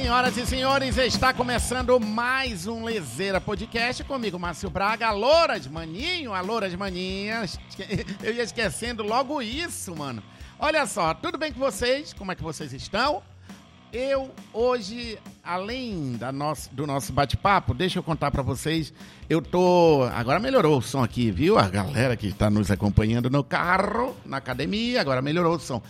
Senhoras e senhores, está começando mais um Lezeira Podcast comigo, Márcio Braga. Alô, Maninho, alô, Maninhas. Eu ia esquecendo logo isso, mano. Olha só, tudo bem com vocês? Como é que vocês estão? Eu hoje, além da nosso, do nosso bate-papo, deixa eu contar para vocês. Eu tô. Agora melhorou o som aqui, viu? A galera que está nos acompanhando no carro, na academia, agora melhorou o som.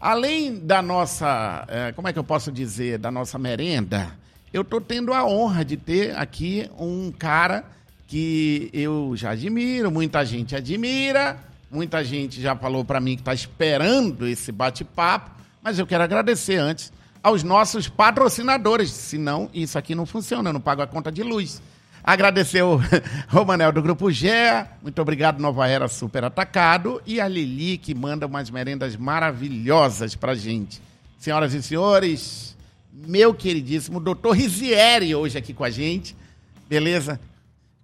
Além da nossa, é, como é que eu posso dizer, da nossa merenda, eu estou tendo a honra de ter aqui um cara que eu já admiro, muita gente admira, muita gente já falou para mim que está esperando esse bate-papo, mas eu quero agradecer antes aos nossos patrocinadores, senão isso aqui não funciona, eu não pago a conta de luz. Agradecer o Romanel do Grupo GEA, muito obrigado Nova Era Super Atacado e a Lili que manda umas merendas maravilhosas pra gente. Senhoras e senhores, meu queridíssimo doutor Rizieri hoje aqui com a gente, beleza?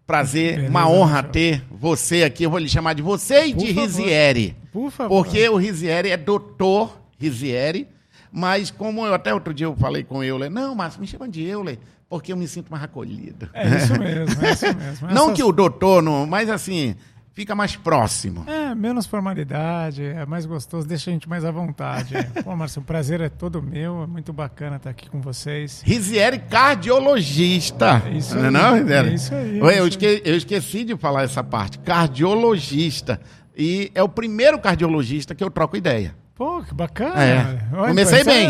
Prazer, beleza, uma honra ter você aqui, eu vou lhe chamar de você e Por de favor. Rizieri. Por favor. Porque o Rizieri é doutor Rizieri, mas como eu até outro dia eu falei com Euler, não, Márcio, me chama de Euler porque eu me sinto mais acolhido. É isso mesmo, é isso mesmo. não que o doutor, não, mas assim, fica mais próximo. É, menos formalidade, é mais gostoso, deixa a gente mais à vontade. Pô, Márcio, o prazer é todo meu, é muito bacana estar aqui com vocês. Rizieri, cardiologista. É isso aí. Não, é, Rizieri? É isso aí. É eu, esque, eu esqueci de falar essa parte, cardiologista. E é o primeiro cardiologista que eu troco ideia. Pô, que bacana. É. Olha, Comecei bem.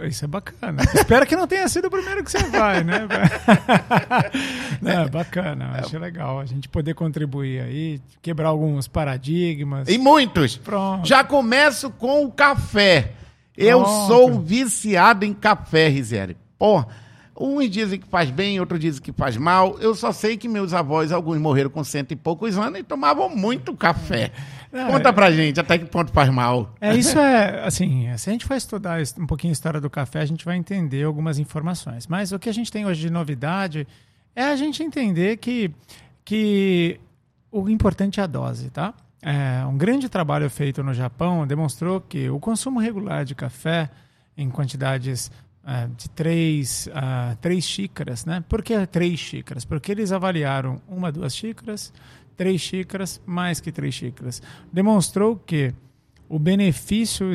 É, isso é bacana. Espero que não tenha sido o primeiro que você vai, né? não, bacana, achei legal a gente poder contribuir aí, quebrar alguns paradigmas. E muitos. Pronto. Já começo com o café. Eu Pronto. sou viciado em café, Rizério. Pô, uns dizem que faz bem, outros dizem que faz mal. Eu só sei que meus avós, alguns morreram com cento e poucos anos e tomavam muito café. Não, Conta é... pra gente até que ponto faz mal. É, isso é, assim, se a gente for estudar um pouquinho a história do café, a gente vai entender algumas informações. Mas o que a gente tem hoje de novidade é a gente entender que, que o importante é a dose, tá? É, um grande trabalho feito no Japão demonstrou que o consumo regular de café em quantidades é, de três, uh, três xícaras, né? Por que três xícaras? Porque eles avaliaram uma, duas xícaras, três xícaras, mais que três xícaras. Demonstrou que o benefício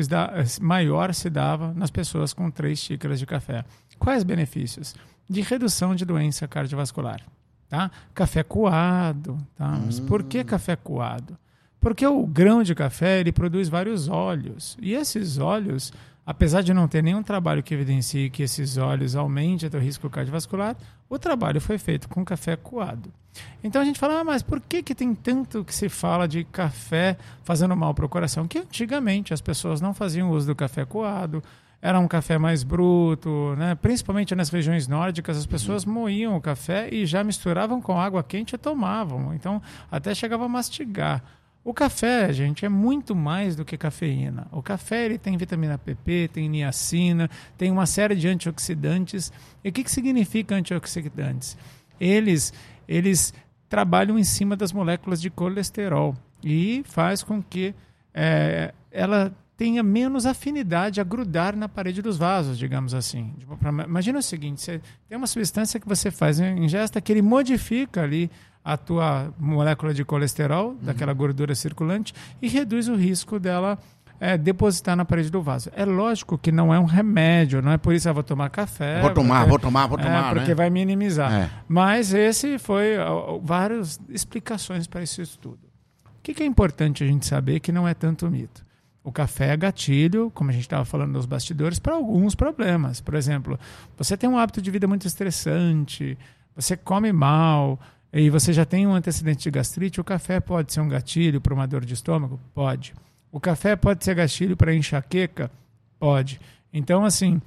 maior se dava nas pessoas com três xícaras de café. Quais benefícios? De redução de doença cardiovascular. Tá? Café coado. Tá? Hum. por que café coado? Porque o grão de café ele produz vários óleos. E esses óleos apesar de não ter nenhum trabalho que evidencie que esses óleos aumentem o risco cardiovascular, o trabalho foi feito com café coado. Então a gente fala, ah, mas por que, que tem tanto que se fala de café fazendo mal para o coração? Que antigamente as pessoas não faziam uso do café coado, era um café mais bruto, né? principalmente nas regiões nórdicas, as pessoas uhum. moíam o café e já misturavam com água quente e tomavam. Então até chegava a mastigar. O café, gente, é muito mais do que cafeína. O café ele tem vitamina PP, tem niacina, tem uma série de antioxidantes. E o que, que significa antioxidantes? Eles, eles trabalham em cima das moléculas de colesterol e faz com que é, ela tenha menos afinidade a grudar na parede dos vasos, digamos assim. Tipo, imagina o seguinte, você tem uma substância que você faz ingesta que ele modifica ali a tua molécula de colesterol, uhum. daquela gordura circulante, e reduz o risco dela é, depositar na parede do vaso. É lógico que não é um remédio, não é por isso que eu vou tomar café. Vou tomar, porque, vou tomar, vou tomar. É, porque né? vai minimizar. É. Mas esse foi uh, várias explicações para esse estudo. O que, que é importante a gente saber que não é tanto mito? O café é gatilho, como a gente estava falando nos bastidores, para alguns problemas. Por exemplo, você tem um hábito de vida muito estressante, você come mal, e você já tem um antecedente de gastrite, o café pode ser um gatilho para uma dor de estômago? Pode. O café pode ser gatilho para enxaqueca? Pode. Então, assim,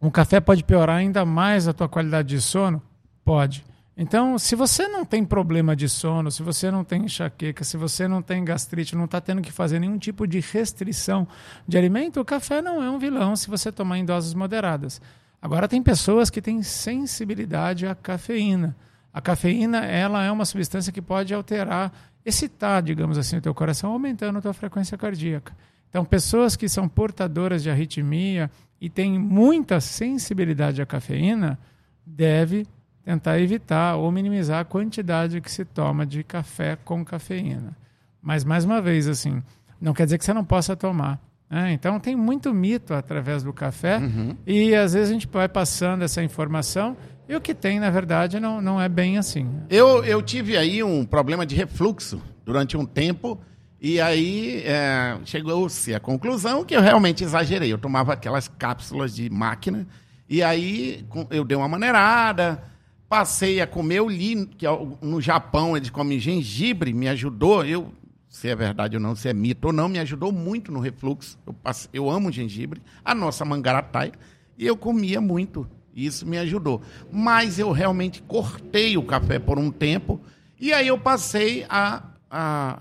o café pode piorar ainda mais a tua qualidade de sono? Pode. Então, se você não tem problema de sono, se você não tem enxaqueca, se você não tem gastrite, não está tendo que fazer nenhum tipo de restrição de alimento, o café não é um vilão se você tomar em doses moderadas. Agora, tem pessoas que têm sensibilidade à cafeína. A cafeína, ela é uma substância que pode alterar, excitar, digamos assim, o teu coração, aumentando a tua frequência cardíaca. Então, pessoas que são portadoras de arritmia, e tem muita sensibilidade à cafeína, deve tentar evitar ou minimizar a quantidade que se toma de café com cafeína. Mas, mais uma vez, assim, não quer dizer que você não possa tomar. Né? Então, tem muito mito através do café Uhum. e, às vezes, a gente vai passando essa informação e o que tem, na verdade, não, não é bem assim. Eu, eu tive aí um problema de refluxo durante um tempo e aí é, chegou-se à conclusão que eu realmente exagerei. Eu tomava aquelas cápsulas de máquina e aí eu dei uma maneirada, passei a comer o li, que é no Japão eles comem gengibre, me ajudou. Eu, se é verdade ou não, se é mito ou não, me ajudou muito no refluxo. Eu, passe- eu amo gengibre, a nossa mangaratai, e eu comia muito. Isso me ajudou. Mas eu realmente cortei o café por um tempo e aí eu passei a, a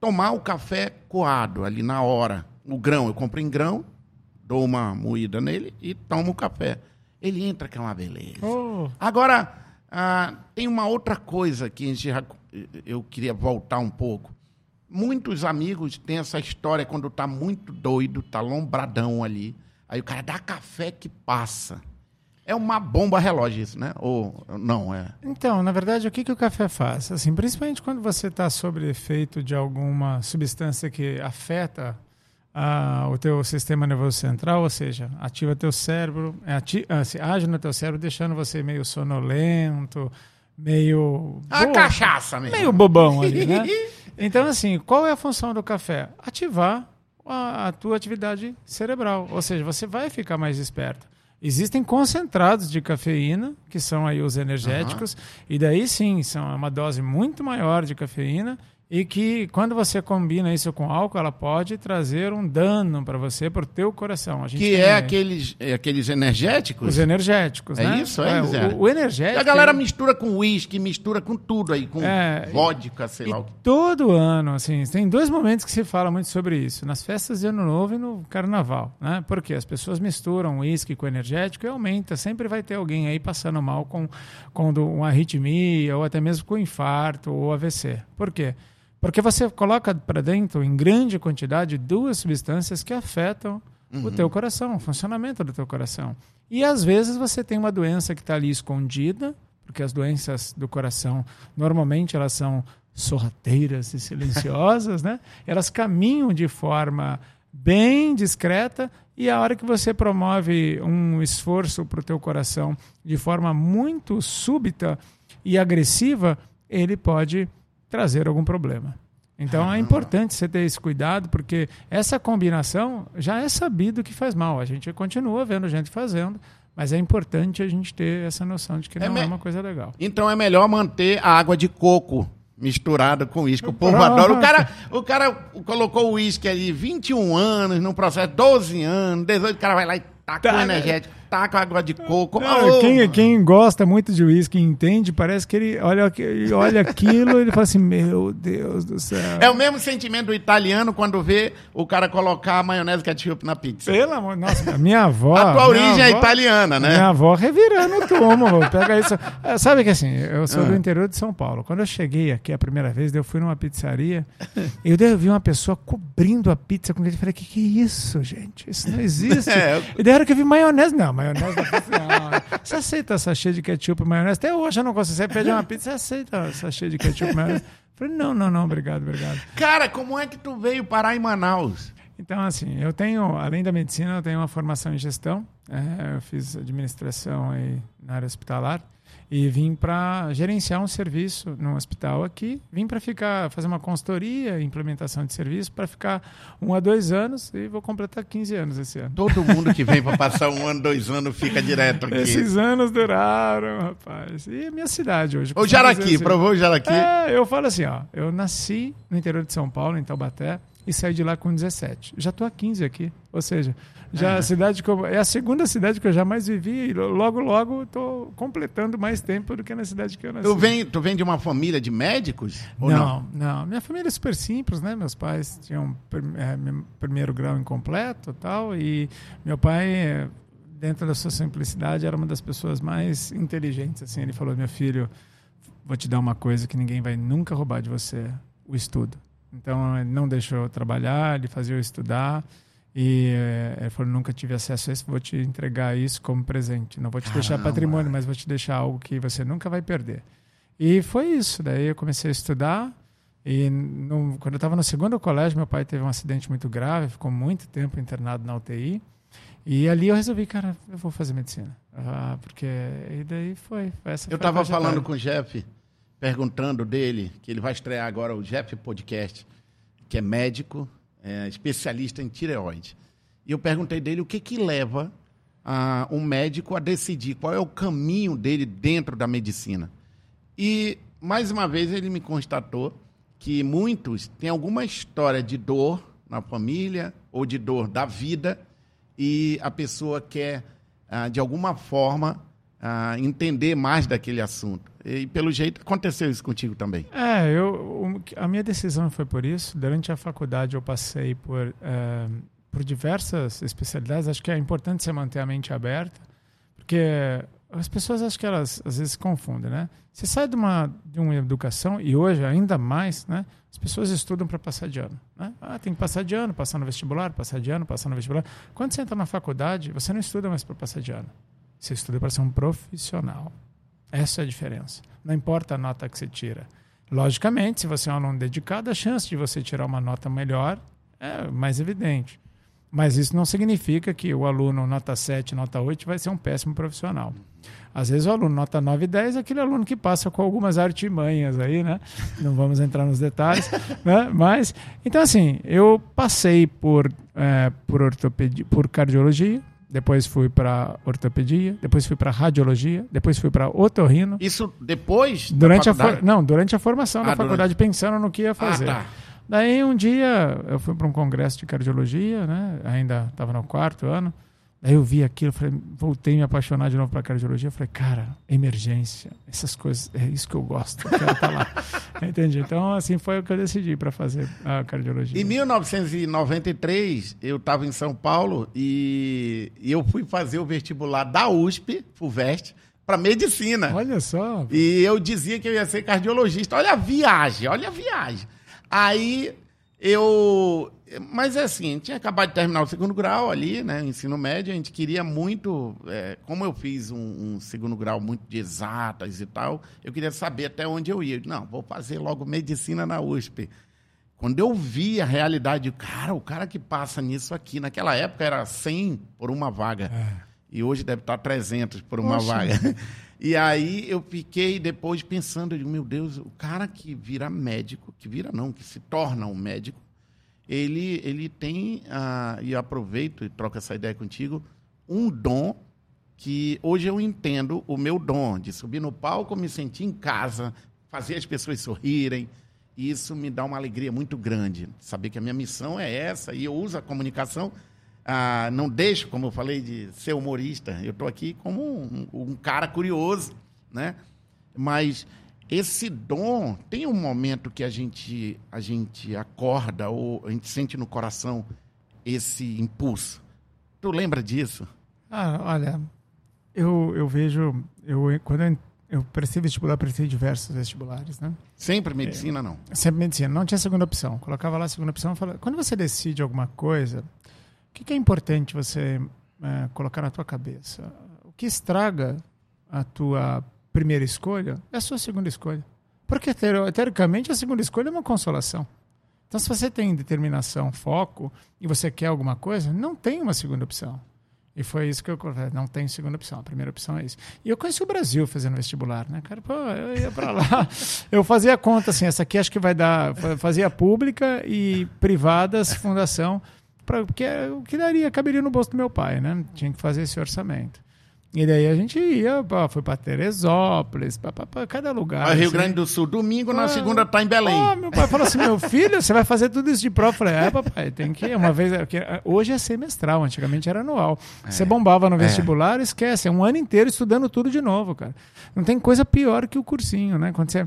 tomar o café coado ali na hora. O grão, eu compro em grão, dou uma moída nele e tomo o café. Ele entra que é uma beleza. Oh, Agora, ah, tem uma outra coisa que a gente já- eu queria voltar um pouco. Muitos amigos têm essa história quando tá muito doido, tá lombradão ali. Aí o cara dá café que passa. É uma bomba relógio isso, né? Ou não, é. Então, na verdade, o que, que o café faz? Assim, principalmente quando você está sob efeito de alguma substância que afeta ah, o teu sistema nervoso central, ou seja, ativa teu cérebro, é, ati assim, age no teu cérebro, deixando você meio sonolento, meio... A boa- cachaça mesmo. meio bobão ali, né? Então, assim, qual é a função do café? Ativar a, a tua atividade cerebral, ou seja, você vai ficar mais esperto. Existem concentrados de cafeína, que são aí os energéticos, e daí sim, são uma dose muito maior de cafeína e que quando você combina isso com álcool, ela pode trazer um dano para você, para o teu coração. A gente Que tem é aqueles, é aqueles energéticos. os energéticos, É né? isso, é, Zé? o, o energético. a galera mistura com uísque, mistura com tudo aí, com É, vodka, sei lá o que. todo ano, assim, tem dois momentos que se fala muito sobre isso, nas festas de Ano Novo e no Carnaval, né? Porque as pessoas misturam uísque com energético e aumenta, sempre vai ter alguém aí passando mal com, com uma arritmia ou até mesmo com infarto ou AVC. Por quê? Porque você coloca para dentro, em grande quantidade, duas substâncias que afetam o teu coração, o funcionamento do teu coração. E às vezes você tem uma doença que está ali escondida, porque as doenças do coração normalmente elas são sorrateiras e silenciosas, né? Elas caminham de forma bem discreta e a hora que você promove um esforço para o teu coração de forma muito súbita e agressiva, ele pode trazer algum problema. Então é importante você ter esse cuidado, porque essa combinação já é sabido que faz mal. A gente continua vendo gente fazendo, mas é importante a gente ter essa noção de que É não é, me- uma coisa legal. Então é melhor manter a água de coco misturada com uísque. O povo adora. O cara, o cara colocou o uísque ali 21 anos, num processo 12 anos, 18, o cara vai lá e taca Tá, o energético, taca água de coco. Ah, quem, quem gosta muito de uísque entende, parece que ele olha, ele olha aquilo e ele fala assim: Meu Deus do céu. É o mesmo sentimento do italiano quando vê o cara colocar maionese ketchup na pizza. Pelo amor nossa, a minha avó. A tua origem é avó- italiana, né? Minha avó revirando o túmulo. Pega isso. É, Sabe que assim, eu sou do interior de São Paulo. Quando eu cheguei aqui a primeira vez, eu fui numa pizzaria, eu vi uma pessoa cobrindo a pizza com ele. Eu falei, que que é isso, gente? Isso não existe. É, eu- E daí a hora que eu vi maionese, não, maionese da pizza, não. Você aceita sachê de ketchup e maionese? Até hoje eu não gosto. Você pede uma pizza, você aceita sachê de ketchup e maionese? Eu falei, não, não, não, obrigado, obrigado. Cara, como é que tu veio parar em Manaus? Então, assim, eu tenho, além da medicina, eu tenho uma formação em gestão. É, eu fiz administração aí na área hospitalar e vim para gerenciar um serviço no hospital aqui. Vim para ficar, fazer uma consultoria, implementação de serviço, para ficar um a dois anos e vou completar 15 anos esse ano. Todo mundo que vem pra passar um ano, dois anos, fica direto aqui. Esses anos duraram, rapaz. E a minha cidade hoje. O jaraqui, assim, provou o jaraqui? É, eu falo assim, ó. Eu nasci no interior de São Paulo, em Taubaté, e saí de lá com 17. Já tô há 15 aqui. Ou seja, já a cidade que eu, é a segunda cidade que eu jamais vivi e lo- logo, logo tô completando mais tempo do que na cidade que eu nasci. Tu vem, tu vem de uma família de médicos? Ou Não, não, Minha família é super simples, né? Meus pais tinham mi- primeiro grau incompleto e tal, e meu pai, eh, dentro da sua simplicidade, era uma das pessoas mais inteligentes. Assim, ele falou: meu filho, vou te dar uma coisa que ninguém vai nunca roubar de você: o estudo. Então, ele não deixou eu trabalhar, ele fazia eu estudar. E eh, ele falou: nunca tive acesso a isso, vou te entregar isso como presente. Não vou te deixar Caramba. patrimônio, mas vou te deixar algo que você nunca vai perder. E foi isso. Daí eu comecei a estudar. E no- quando eu estava no segundo colégio, meu pai teve um acidente muito grave, ficou muito tempo internado na UTI. E ali eu resolvi, cara, eu vou fazer medicina. Ah, porque. E daí foi. foi Eu estava falando com o Jeff, perguntando dele, que ele vai estrear agora o Jeff Podcast, que é médico, é especialista em tireoide. E eu perguntei dele o que que leva ah, um médico a decidir qual é o caminho dele dentro da medicina. E, mais uma vez, ele me constatou que muitos têm alguma história de dor na família ou de dor da vida e a pessoa quer, ah, de alguma forma, ah, entender mais daquele assunto. E, pelo jeito, aconteceu isso contigo também. É, eu, a minha decisão foi por isso. Durante a faculdade eu passei por, eh, por diversas especialidades. Acho que é importante você manter a mente aberta, porque as pessoas acho que elas às vezes confundem, né? Você sai de uma, de uma educação, e hoje ainda mais, né? As pessoas estudam para passar de ano. Né? Ah, tem que passar de ano, passar no vestibular, passar de ano, passar no vestibular. Quando você entra na faculdade, você não estuda mais para passar de ano. Você estuda para ser um profissional. Essa é a diferença. Não importa a nota que você tira. Logicamente, se você é um aluno dedicado, a chance de você tirar uma nota melhor é mais evidente. Mas isso não significa que o aluno nota 7, nota 8 vai ser um péssimo profissional. Às vezes o aluno nota 9 e 10 é aquele aluno que passa com algumas artimanhas aí, né? Não vamos entrar nos detalhes, né? Mas, então assim, eu passei por, eh, por, ortopedia, por cardiologia, depois fui para ortopedia, depois fui para radiologia, depois fui para otorrino. Isso depois da Durante a, for- não, durante a formação Ah, da faculdade, pensando no que ia fazer. Ah, tá. Daí um dia eu fui para um congresso de cardiologia, né? Ainda estava no quarto ano. Daí eu vi aquilo, falei, voltei a me apaixonar de novo para cardiologia. Falei, cara, emergência, essas coisas, é isso que eu gosto, eu quero estar lá. Entendi. Então, assim foi o que eu decidi para fazer a cardiologia. Em 1993, eu estava em São Paulo e, e eu fui fazer o vestibular da USP, FUVEST, para medicina. Olha só. E eu dizia que eu ia ser cardiologista. Olha a viagem, olha a viagem. Aí eu. Mas assim, tinha acabado de terminar o segundo grau ali, né? Ensino médio, a gente queria muito. é, como eu fiz um, um segundo grau muito de exatas e tal, eu queria saber até onde eu ia. Não, vou fazer logo medicina na USP. Quando eu vi a realidade, cara, o cara que passa nisso aqui, naquela época era 100 por uma vaga. E hoje deve estar 300 por uma Poxa. vaga. E aí eu fiquei depois pensando, eu digo, meu Deus, o cara que vira médico, que vira não, que se torna um médico, ele, ele tem, ah, e aproveito e troco essa ideia contigo, um dom que hoje eu entendo o meu dom de subir no palco, me sentir em casa, fazer as pessoas sorrirem. E isso me dá uma alegria muito grande. Saber que a minha missão é essa e eu uso a comunicação. Ah, não deixo, como eu falei, de ser humorista. Eu estou aqui como um, um cara curioso, né? Mas esse dom tem um momento que a gente a gente acorda ou a gente sente no coração esse impulso. Tu lembra disso? Ah, olha, eu, eu vejo, eu, quando eu, eu prestei vestibular, prestei diversos vestibulares, né? Sempre medicina não. Sempre medicina, não tinha segunda opção. Colocava lá a segunda opção e falava, quando você decide alguma coisa, que, que é importante você eh, colocar na tua cabeça? O que estraga a tua primeira escolha é a sua segunda escolha. Porque, teo- teoricamente, a segunda escolha é uma consolação. Então, se você tem determinação, foco, e você quer alguma coisa, não tem uma segunda opção. E foi isso que eu falei, não tem segunda opção, a primeira opção é isso. E eu conheci o Brasil fazendo vestibular, né, cara? Pô, eu ia pra lá, eu fazia conta, assim, essa aqui acho que vai dar, fa- fazia pública e privadas, fundação, pra, porque é o que daria, caberia no bolso do meu pai, né? Tinha que fazer esse orçamento. E daí a gente ia, pá, foi pra Teresópolis, pra cada lugar. Ah, Rio assim. Grande do Sul, domingo, na Ah, segunda tá em Belém. Ah, meu pai falou assim: meu filho, você vai fazer tudo isso de prova? Eu falei: é, papai, tem que ir. Uma vez. porque Hoje é semestral, antigamente era anual. Você bombava no vestibular, esquece. É um ano inteiro estudando tudo de novo, cara. Não tem coisa pior que o cursinho, né? Quando você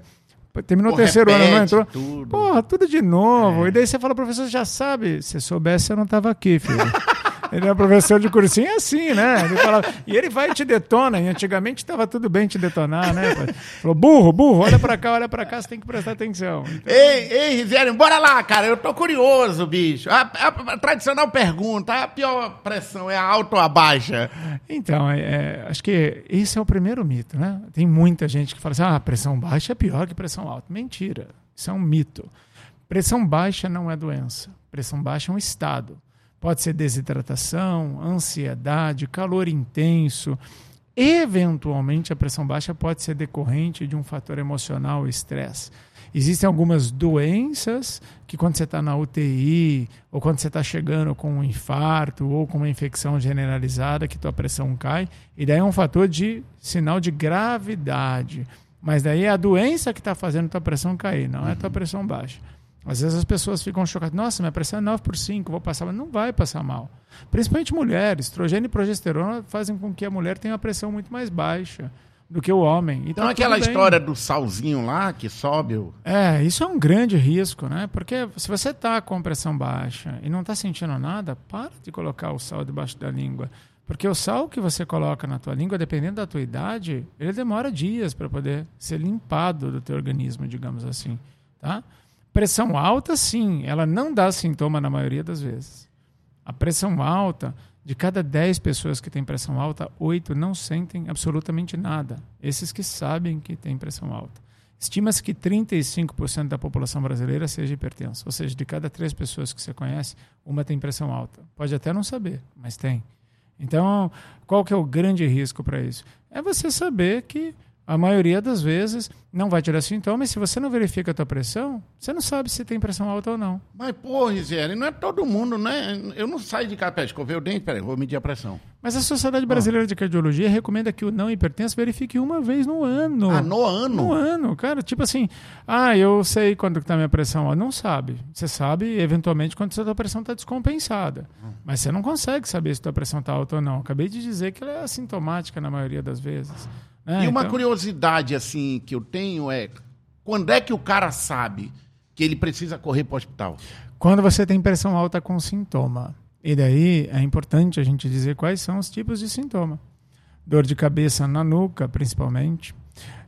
terminou o terceiro ano, não repete entrou. tudo. Porra, tudo de novo. E daí você fala, professor, já sabe. Se soubesse, eu não tava aqui, filho. Ele é professor de cursinho é assim, né? Ele fala, e ele vai e te detona. E antigamente estava tudo bem te detonar, né? Falou, burro, burro, olha pra cá, olha pra cá, você tem que prestar atenção. Então... Ei, ei, Risieri, bora lá, cara. Eu tô curioso, bicho. A, a, a, tradicional pergunta: a pior pressão é a alta ou a baixa? Então, é, é, acho que esse é o primeiro mito, né? Tem muita gente que fala assim: ah, pressão baixa é pior que pressão alta. Mentira. Isso é um mito. Pressão baixa não é doença. Pressão baixa é um estado. Pode ser desidratação, ansiedade, calor intenso. Eventualmente, a pressão baixa pode ser decorrente de um fator emocional, estresse. Existem algumas doenças que, quando você está na UTI, ou quando você está chegando com um infarto, ou com uma infecção generalizada, que tua pressão cai, e daí é um fator de sinal de gravidade. Mas daí é a doença que está fazendo tua pressão cair, não é tua pressão baixa. Às vezes as pessoas ficam chocadas. Nossa, minha pressão é 9 por 5, vou passar. Mas não vai passar mal. Principalmente mulheres. Estrogênio e progesterona fazem com que a mulher tenha uma pressão muito mais baixa do que o homem. Então, tá aquela história do salzinho lá que sobe. O... É, isso é um grande risco, né? Porque se você está com pressão baixa e não está sentindo nada, para de colocar o sal debaixo da língua. Porque o sal que você coloca na tua língua, dependendo da tua idade, ele demora dias para poder ser limpado do teu organismo, digamos assim, tá? Pressão alta, sim, ela não dá sintoma na maioria das vezes. A pressão alta, de cada 10 pessoas que têm pressão alta, 8 não sentem absolutamente nada. Esses que sabem que têm pressão alta. Estima-se que 35% da população brasileira seja hipertensa. Ou seja, de cada 3 pessoas que você conhece, uma tem pressão alta. Pode até não saber, mas tem. Então, qual que é o grande risco para isso? É você saber que a maioria das vezes não vai tirar sintomas. Se você não verifica a tua pressão, você não sabe se tem pressão alta ou não. Mas, pô, Gisele, não é todo mundo, né? Eu não saio de casa, escovei o dente, peraí, vou medir a pressão. Mas a Sociedade Brasileira de Cardiologia recomenda que o não hipertenso verifique uma vez no ano. Ah, no ano? No ano, cara. Tipo assim, ah, eu sei quando está minha pressão. Não sabe. Você sabe, eventualmente, quando a sua pressão está descompensada. Hum. Mas você não consegue saber se a tua pressão está alta ou não. Acabei de dizer que ela é assintomática na maioria das vezes. É, e uma então... curiosidade assim que eu tenho é quando é que o cara sabe que ele precisa correr para o hospital? Quando você tem pressão alta com sintoma. E daí é importante a gente dizer quais são os tipos de sintoma. Dor de cabeça na nuca, principalmente.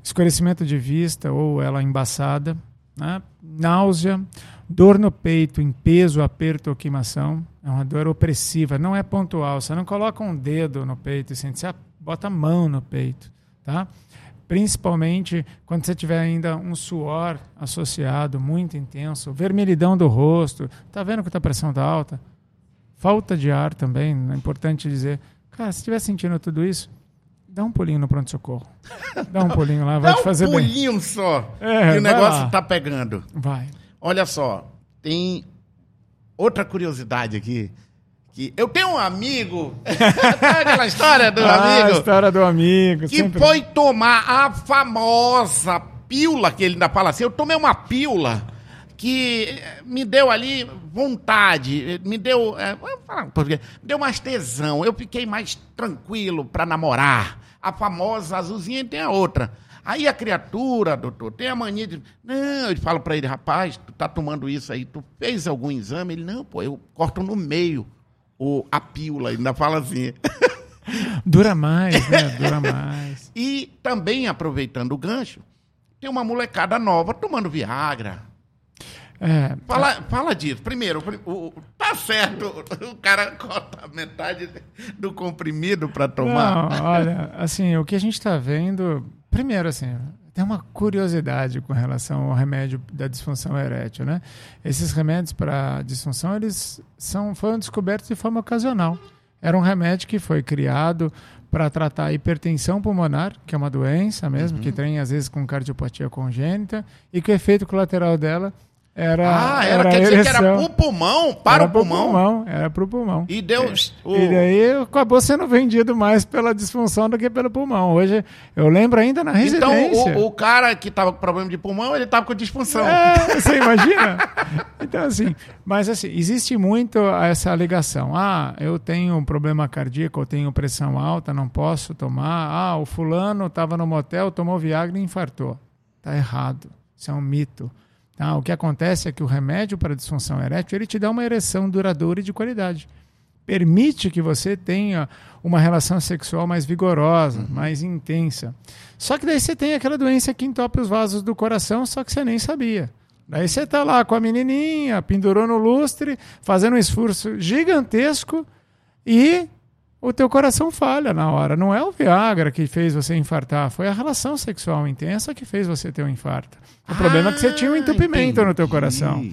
Escurecimento de vista ou ela embaçada. Né? Náusea. Dor no peito em peso, aperto ou queimação. É uma dor opressiva, não é pontual. Você não coloca um dedo no peito e sente, você bota a mão no peito tá? Principalmente quando você tiver ainda um suor associado muito intenso, vermelhidão do rosto, tá vendo que a tua pressão está alta? Falta de ar também, é importante dizer. Cara, se estiver sentindo tudo isso, dá um pulinho no pronto-socorro. Dá um pulinho lá, vai te fazer bem. Dá um pulinho bem. só, é, e o negócio está pegando. Vai. Olha só, tem outra curiosidade aqui que eu tenho um amigo, aquela história do ah, amigo? A história do amigo. Que sempre... foi tomar a famosa pílula, que ele ainda fala assim, eu tomei uma pílula que me deu ali vontade, me deu, é, me deu mais tesão, eu fiquei mais tranquilo para namorar. A famosa azulzinha tem a outra. Aí a criatura, doutor, tem a mania de. Não, eu falo para ele, rapaz, tu tá tomando isso aí, tu fez algum exame? Ele, não, pô, eu corto no meio o, a pílula, ainda fala assim. Dura mais, né? Dura mais. e também, aproveitando o gancho, tem uma molecada nova tomando Viagra. É, fala, é... fala disso. Primeiro, o, tá certo, o cara corta metade do comprimido para tomar. Não, olha, assim, o que a gente está vendo. Primeiro, assim, tem uma curiosidade com relação ao remédio da disfunção erétil, né? Esses remédios para disfunção, eles são, foram descobertos de forma ocasional. Era um remédio que foi criado para tratar a hipertensão pulmonar, que é uma doença mesmo, uhum. que tem às vezes com cardiopatia congênita, e que o efeito colateral dela era, ah, era, era quer dizer que era pro pulmão, para era o pulmão. pulmão. Era pro pulmão. E deu. É. O... E daí acabou sendo vendido mais pela disfunção do que pelo pulmão. Hoje, eu lembro ainda na residência. Então, o, o cara que tava com problema de pulmão, ele tava com disfunção. É, você imagina? então, assim, mas assim, existe muito essa alegação. Ah, eu tenho um problema cardíaco, eu tenho pressão alta, não posso tomar. Ah, o fulano estava no motel, tomou Viagra e infartou. Tá errado. Isso é um mito. O que acontece é que o remédio para disfunção erétil ele te dá uma ereção duradoura e de qualidade. permite que você tenha uma relação sexual mais vigorosa, uhum. mais intensa. Só que daí você tem aquela doença que entope os vasos do coração, só que você nem sabia. Daí você tá lá com a menininha, pendurou no lustre, fazendo um esforço gigantesco e o teu coração falha na hora. Não é o Viagra que fez você infartar, foi a relação sexual intensa que fez você ter um infarto. O ah, problema é que você tinha um entupimento entendi. no teu coração.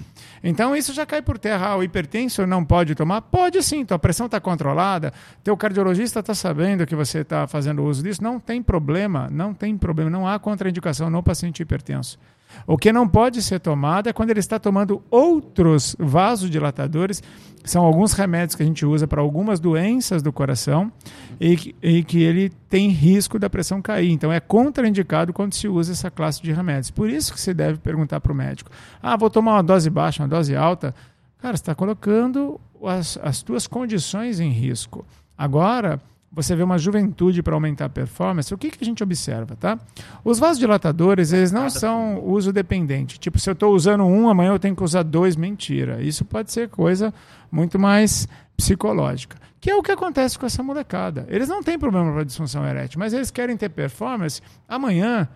Então isso já cai por terra. Ah, o hipertenso não pode tomar? Pode sim, tua pressão está controlada, teu cardiologista está sabendo que você está fazendo uso disso, não tem problema, não tem problema, não há contraindicação no paciente hipertenso. O que não pode ser tomado é quando ele está tomando outros vasodilatadores, são alguns remédios que a gente usa para algumas doenças do coração e, e, que ele tem risco da pressão cair. Então é contraindicado quando se usa essa classe de remédios. Por isso que você deve perguntar para o médico: ah, vou tomar uma dose baixa, uma dose alta. Cara, está colocando as, as tuas condições em risco. Agora, você vê uma juventude para aumentar a performance, o que, que a gente observa, tá? Os vasodilatadores, eles não são uso dependente. Tipo, se eu estou usando um, amanhã eu tenho que usar dois, mentira. Isso pode ser coisa muito mais psicológica. Que é o que acontece com essa molecada. Eles não têm problema para disfunção erétil, mas eles querem ter performance. Amanhã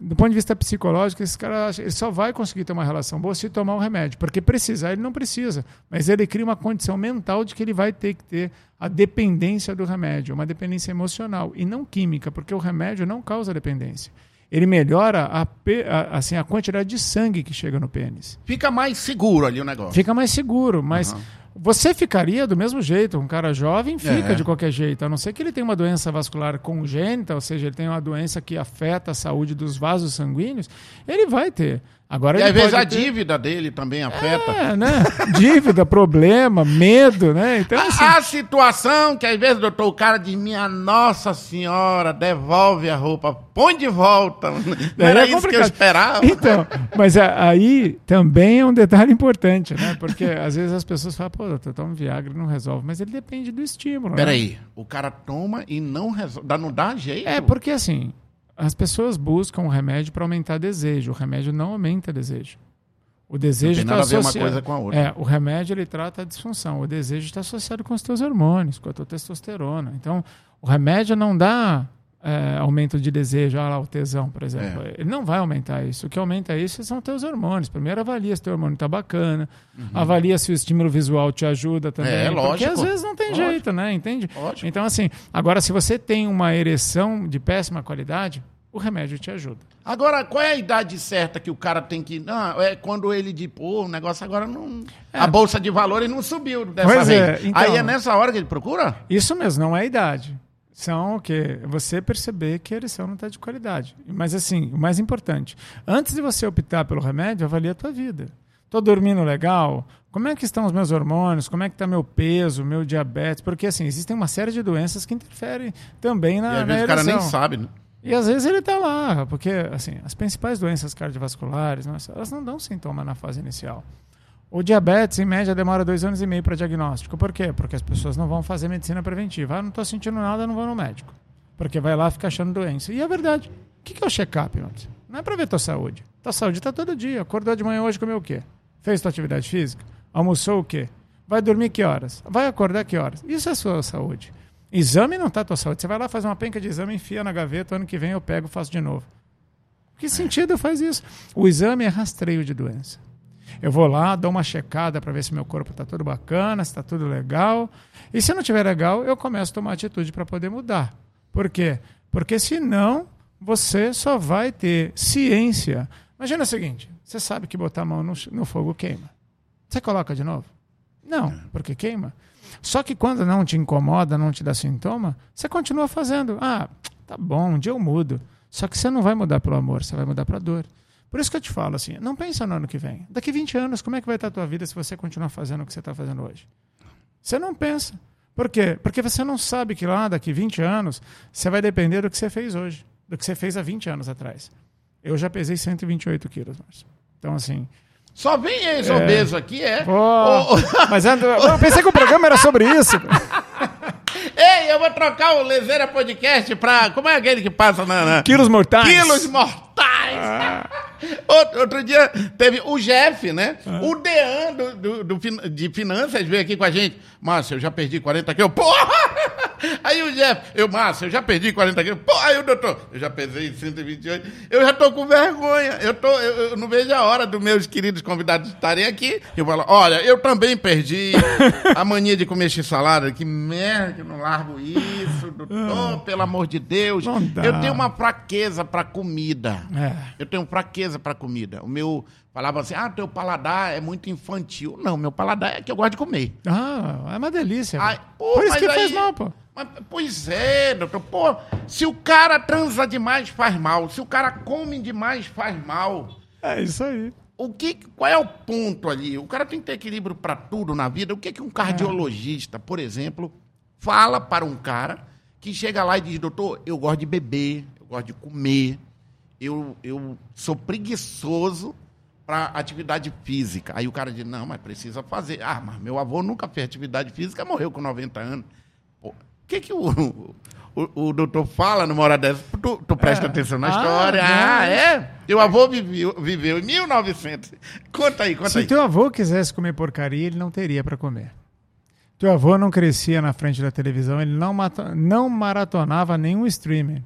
do ponto de vista psicológico, esse cara ele só vai conseguir ter uma relação boa se tomar o um remédio. Porque precisar, ele não precisa. Mas ele cria uma condição mental de que ele vai ter que ter a dependência do remédio, uma dependência emocional e não química, porque o remédio não causa dependência. Ele melhora a, a, assim, a quantidade de sangue que chega no pênis. Fica mais seguro ali o negócio. Fica mais seguro, mas. Uhum você ficaria do mesmo jeito. Um cara jovem fica é. de qualquer jeito, a não ser que ele tenha uma doença vascular congênita, ou seja, ele tem uma doença que afeta a saúde dos vasos sanguíneos, ele vai ter. Agora e às vezes a ter... dívida dele também afeta. É, né? dívida, problema, medo, né? Então, assim... a, a, situação que às vezes, doutor, o cara diz, minha Nossa Senhora, devolve a roupa, põe de volta. Não era é isso que eu esperava. Então, mas aí também é um detalhe importante, né? Porque às vezes as pessoas falam, pô, doutor, toma Viagra não resolve, mas ele depende do estímulo. Né? Peraí, né? o cara toma e não resolve, não dá jeito? É, porque assim, as pessoas buscam o remédio para aumentar desejo. O remédio não aumenta desejo. O desejo está associado. uma coisa com a outra. É, o remédio ele trata a disfunção. O desejo está associado com os teus hormônios, com a tua testosterona. Então, o remédio não dá é, aumento de desejo, ah lá, o tesão, por exemplo. É. Ele não vai aumentar isso. O que aumenta isso são teus hormônios. Primeiro avalia se teu hormônio está bacana, uhum. avalia se o estímulo visual te ajuda também. É, lógico. Porque às vezes não tem lógico. jeito, né? Entende? Lógico. Então, assim, agora se você tem uma ereção de péssima qualidade, o remédio te ajuda. Agora, qual é a idade certa que o cara tem que. Não, é quando ele de, pô, o negócio agora não. É. A bolsa de valores não subiu dessa pois vez. É, então, Aí é nessa hora que ele procura? Isso mesmo, não é a idade são o quê? Você perceber que a ereção não está de qualidade. Mas assim, o mais importante, antes de você optar pelo remédio, avalie a tua vida. Estou dormindo legal? Como é que estão os meus hormônios? Como é que está meu peso, meu diabetes? Porque assim, existem uma série de doenças que interferem também na, e às vezes o cara nem sabe, né? E às vezes ele está lá, porque assim, as principais doenças cardiovasculares, elas não dão sintoma na fase inicial. O diabetes, em média, demora dois anos e meio para diagnóstico. Por quê? Porque as pessoas não vão fazer medicina preventiva. Ah, não estou sentindo nada, não vou no médico. Porque vai lá ficar achando doença. E é verdade. O que é o check-up, Não é para ver tua saúde. Tua saúde está todo dia. Acordou de manhã hoje, comeu o quê? Fez tua atividade física? Almoçou o quê? Vai dormir que horas? Vai acordar que horas? Isso é sua saúde. Exame não está tua saúde. Você vai lá, faz uma penca de exame, enfia na gaveta, ano que vem eu pego faço de novo. Que sentido faz isso? O exame é rastreio de doença. Eu vou lá, dou uma checada para ver se meu corpo está tudo bacana, se está tudo legal. E se não estiver legal, eu começo a tomar atitude para poder mudar. Por quê? Porque senão você só vai ter ciência. Imagina o seguinte: você sabe que botar a mão no, no fogo queima. Você coloca de novo? Não, é. porque queima. Só que quando não te incomoda, não te dá sintoma, você continua fazendo. Ah, tá bom, um dia eu mudo. Só que você não vai mudar pelo amor, você vai mudar para dor. Por isso que eu te falo assim, não pensa no ano que vem. Daqui 20 anos, como é que vai estar a tua vida se você continuar fazendo o que você está fazendo hoje? Você não pensa. Por quê? Porque você não sabe que lá, daqui 20 anos, você vai depender do que você fez hoje, do que você fez há 20 anos atrás. Eu já pesei 128 quilos, Márcio. Então, assim... Só vem ex-obeso é... aqui, é? Oh, mas eu pensei que o programa era sobre isso. Ei, eu vou trocar o Lezeira Podcast pra... Como é aquele que passa na... na... Quilos mortais. Quilos mortais. Ah. Outro, outro dia teve o Jeff, né? O Dean do, do- do de finanças veio aqui com a gente. Márcio, eu já perdi 40 quilos. Porra! Aí o Jeff, eu, Márcio, eu já perdi 40 quilos. Porra, aí o doutor, eu já pesei 128. Eu já tô com vergonha. Eu, tô, eu, eu não vejo a hora dos meus queridos convidados estarem aqui. Eu falo, olha, eu também perdi a mania de comer x-salada. Que merda, que eu não largo isso, doutor, pelo amor de Deus. Eu tenho uma fraqueza pra comida. É. Eu tenho fraqueza pra comida. O meu falava assim: ah, teu paladar é muito infantil. Não, meu paladar é que eu gosto de comer. Ah, é uma delícia. Ai, pô. Por isso que faz aí- mal, pô. Mas, pois é, doutor. Pô, se o cara transa demais, faz mal. Se o cara come demais, faz mal. É isso aí. O que, qual é o ponto ali? O cara tem que ter equilíbrio pra tudo na vida. O que, que um cardiologista, por exemplo, fala para um cara que chega lá e diz: doutor, eu gosto de beber, eu gosto de comer, eu, eu sou preguiçoso para atividade física. Aí o cara diz: não, mas precisa fazer. Ah, mas meu avô nunca fez atividade física, morreu com 90 anos. O que, que o, o, o doutor fala numa hora dessa? Tu, tu presta É. atenção na Ah, história. não. Ah, é? Teu avô viveu, viveu em 1900. Conta aí, conta Se aí. teu avô quisesse comer porcaria, ele não teria para comer. Teu avô não crescia na frente da televisão, ele não, mato- não maratonava nenhum streamer.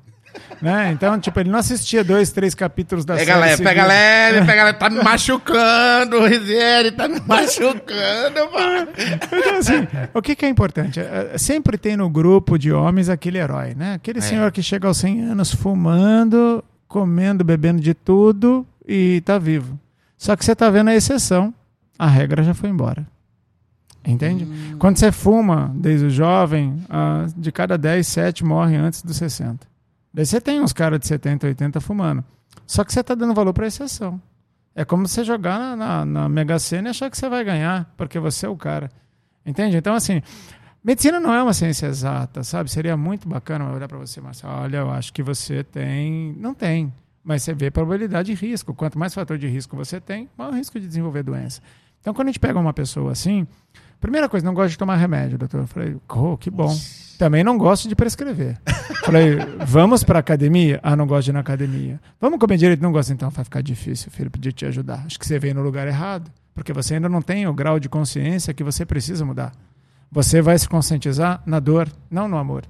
Né? Então, tipo, ele não assistia dois, três capítulos da Pega série. leve, pega leve, pega leve. Tá me machucando, o tá me machucando, mano. Então, assim, o que, que é importante? É, Sempre tem no grupo de homens aquele herói, né? Aquele senhor que chega aos 100 anos fumando, comendo, bebendo de tudo e tá vivo. Só que você tá vendo a exceção. A regra já foi embora. Entende? Quando você fuma desde o jovem, ah, de cada 10, 7 morrem antes dos 60. Daí você tem uns caras de 70, 80 fumando. Só que você tá dando valor para exceção. É como você jogar na, na, na Mega Sena e achar que você vai ganhar, porque você é o cara. Entende? Então, assim, medicina não é uma ciência exata, sabe? Seria muito bacana olhar para você, Marcelo. Olha, eu acho que você tem. Não tem. Mas você vê probabilidade de risco. Quanto mais fator de risco você tem, maior risco de desenvolver doença. Então, quando a gente pega uma pessoa assim, primeira coisa, não gosto de tomar remédio, doutor. Eu falei, oh, que bom. Também não gosto de prescrever. Falei, vamos para academia? Ah, não gosto de ir na academia. Vamos comer direito? Não gosto. Então vai ficar difícil, filho, podia te ajudar. Acho que você veio no lugar errado. Porque você ainda não tem o grau de consciência que você precisa mudar. Você vai se conscientizar na dor, não no amor.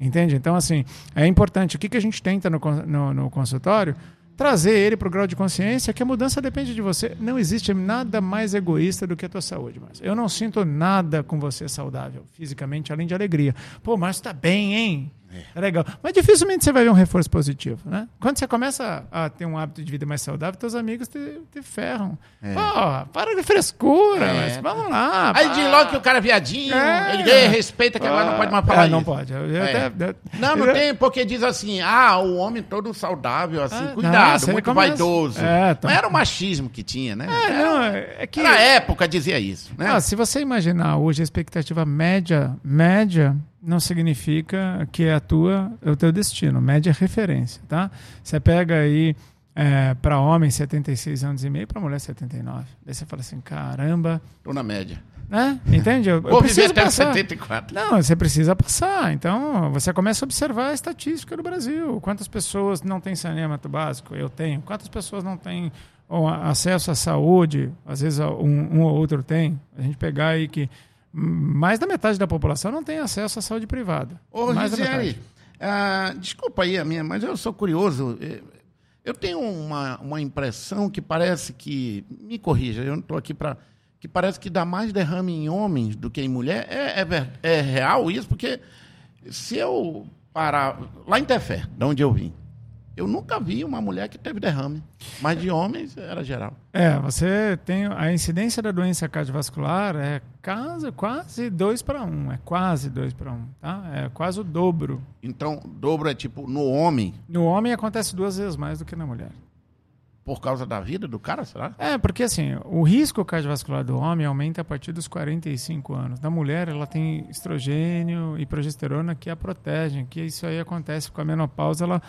Entende? Então, assim, é importante. O que, que a gente tenta no, no, no consultório? Trazer ele para o grau de consciência que a mudança depende de você. Não existe nada mais egoísta do que a tua saúde, Márcio. Eu não sinto nada com você saudável, fisicamente, além de alegria. Pô, Márcio tá bem, hein? É legal. Mas dificilmente você vai ver um reforço positivo, né? Quando você começa a ter um hábito de vida mais saudável, teus amigos te, te ferram. Pô, para de frescura, É. Márcio. Vamos lá. Aí pá. diz logo que o cara é viadinho, É. ele "Ei, respeita que agora não pode mais falar Ah, não pode. É. até- Não, não tem, porque diz assim, ah, o homem todo saudável, assim, Ah, cuidado, não, muito começa- vaidoso. É. Não era o machismo que tinha, né? É, não, é é que. Na época dizia isso, né? Ah, se você imaginar hoje a expectativa média, média não significa que é a tua, é o teu destino. Média é referência, tá? Você pega aí para homem 76 anos e meio, para mulher 79. Daí você fala assim, caramba, Tô na média. né? Entende? Eu, eu Vou viver preciso até passar. 74. Não, você precisa passar. Então, você começa a observar a estatística do Brasil. Quantas pessoas não têm saneamento básico? Eu tenho. Quantas pessoas não têm acesso à saúde? Às vezes um, um ou outro tem. A gente pegar aí que mais da metade da população não tem acesso à saúde privada. Ô, mais Gisele, ah, desculpa aí a minha, mas eu sou curioso. Eh, Eu tenho uma, uma impressão que parece que. Me corrija, eu não estou aqui para. Que parece que dá mais derrame em homens do que em mulher. É, é, é real isso? Porque se eu parar. Lá em Tefé, de onde eu vim, eu nunca vi uma mulher que teve derrame. Mas de homens era geral. É, você tem a incidência da doença cardiovascular é quase, quase 2 para 1. Um, é quase 2 para 1. Um, tá? É quase o dobro Então, dobro é tipo no homem, No homem acontece duas vezes mais do que na mulher. por causa da vida do cara, será? É, porque assim, o risco cardiovascular do homem aumenta a partir dos 45 anos. Da mulher, ela tem estrogênio e progesterona que a protegem, que isso aí acontece com a menopausa, ela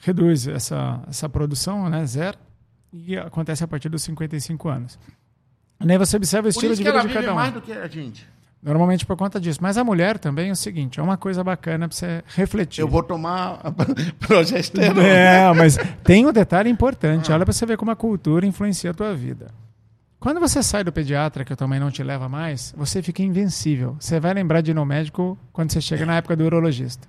reduz essa, essa produção, né, zero, e acontece a partir dos 55 anos. E aí você observa o estilo de vida de cada um. mais do que a gente. Normalmente por conta disso. Mas a mulher também é o seguinte, é uma coisa bacana para você refletir. Eu vou tomar progesterona. É, mas tem um detalhe importante. Olha para você ver como a cultura influencia a tua vida. Quando você sai do pediatra, que tua mãe não te leva mais, você fica invencível. Você vai lembrar de ir no médico quando você chega na época do urologista.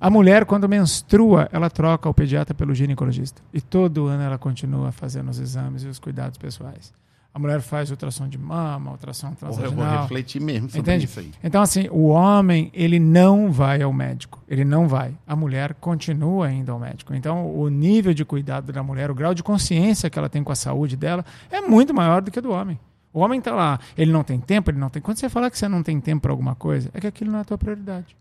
A mulher, quando menstrua, ela troca o pediatra pelo ginecologista. E todo ano ela continua fazendo os exames e os cuidados pessoais. A mulher faz ultrassom de mama, ultrassom transvaginal. Porra, eu vou refletir mesmo sobre Entende? isso aí. Então, assim, o homem, ele não vai ao médico. Ele não vai. A mulher continua indo ao médico. Então, o nível de cuidado da mulher, o grau de consciência que ela tem com a saúde dela, é muito maior do que do homem. O homem está lá, ele não tem tempo, ele não tem. Quando você falar que você não tem tempo para alguma coisa, é que aquilo não é a tua prioridade.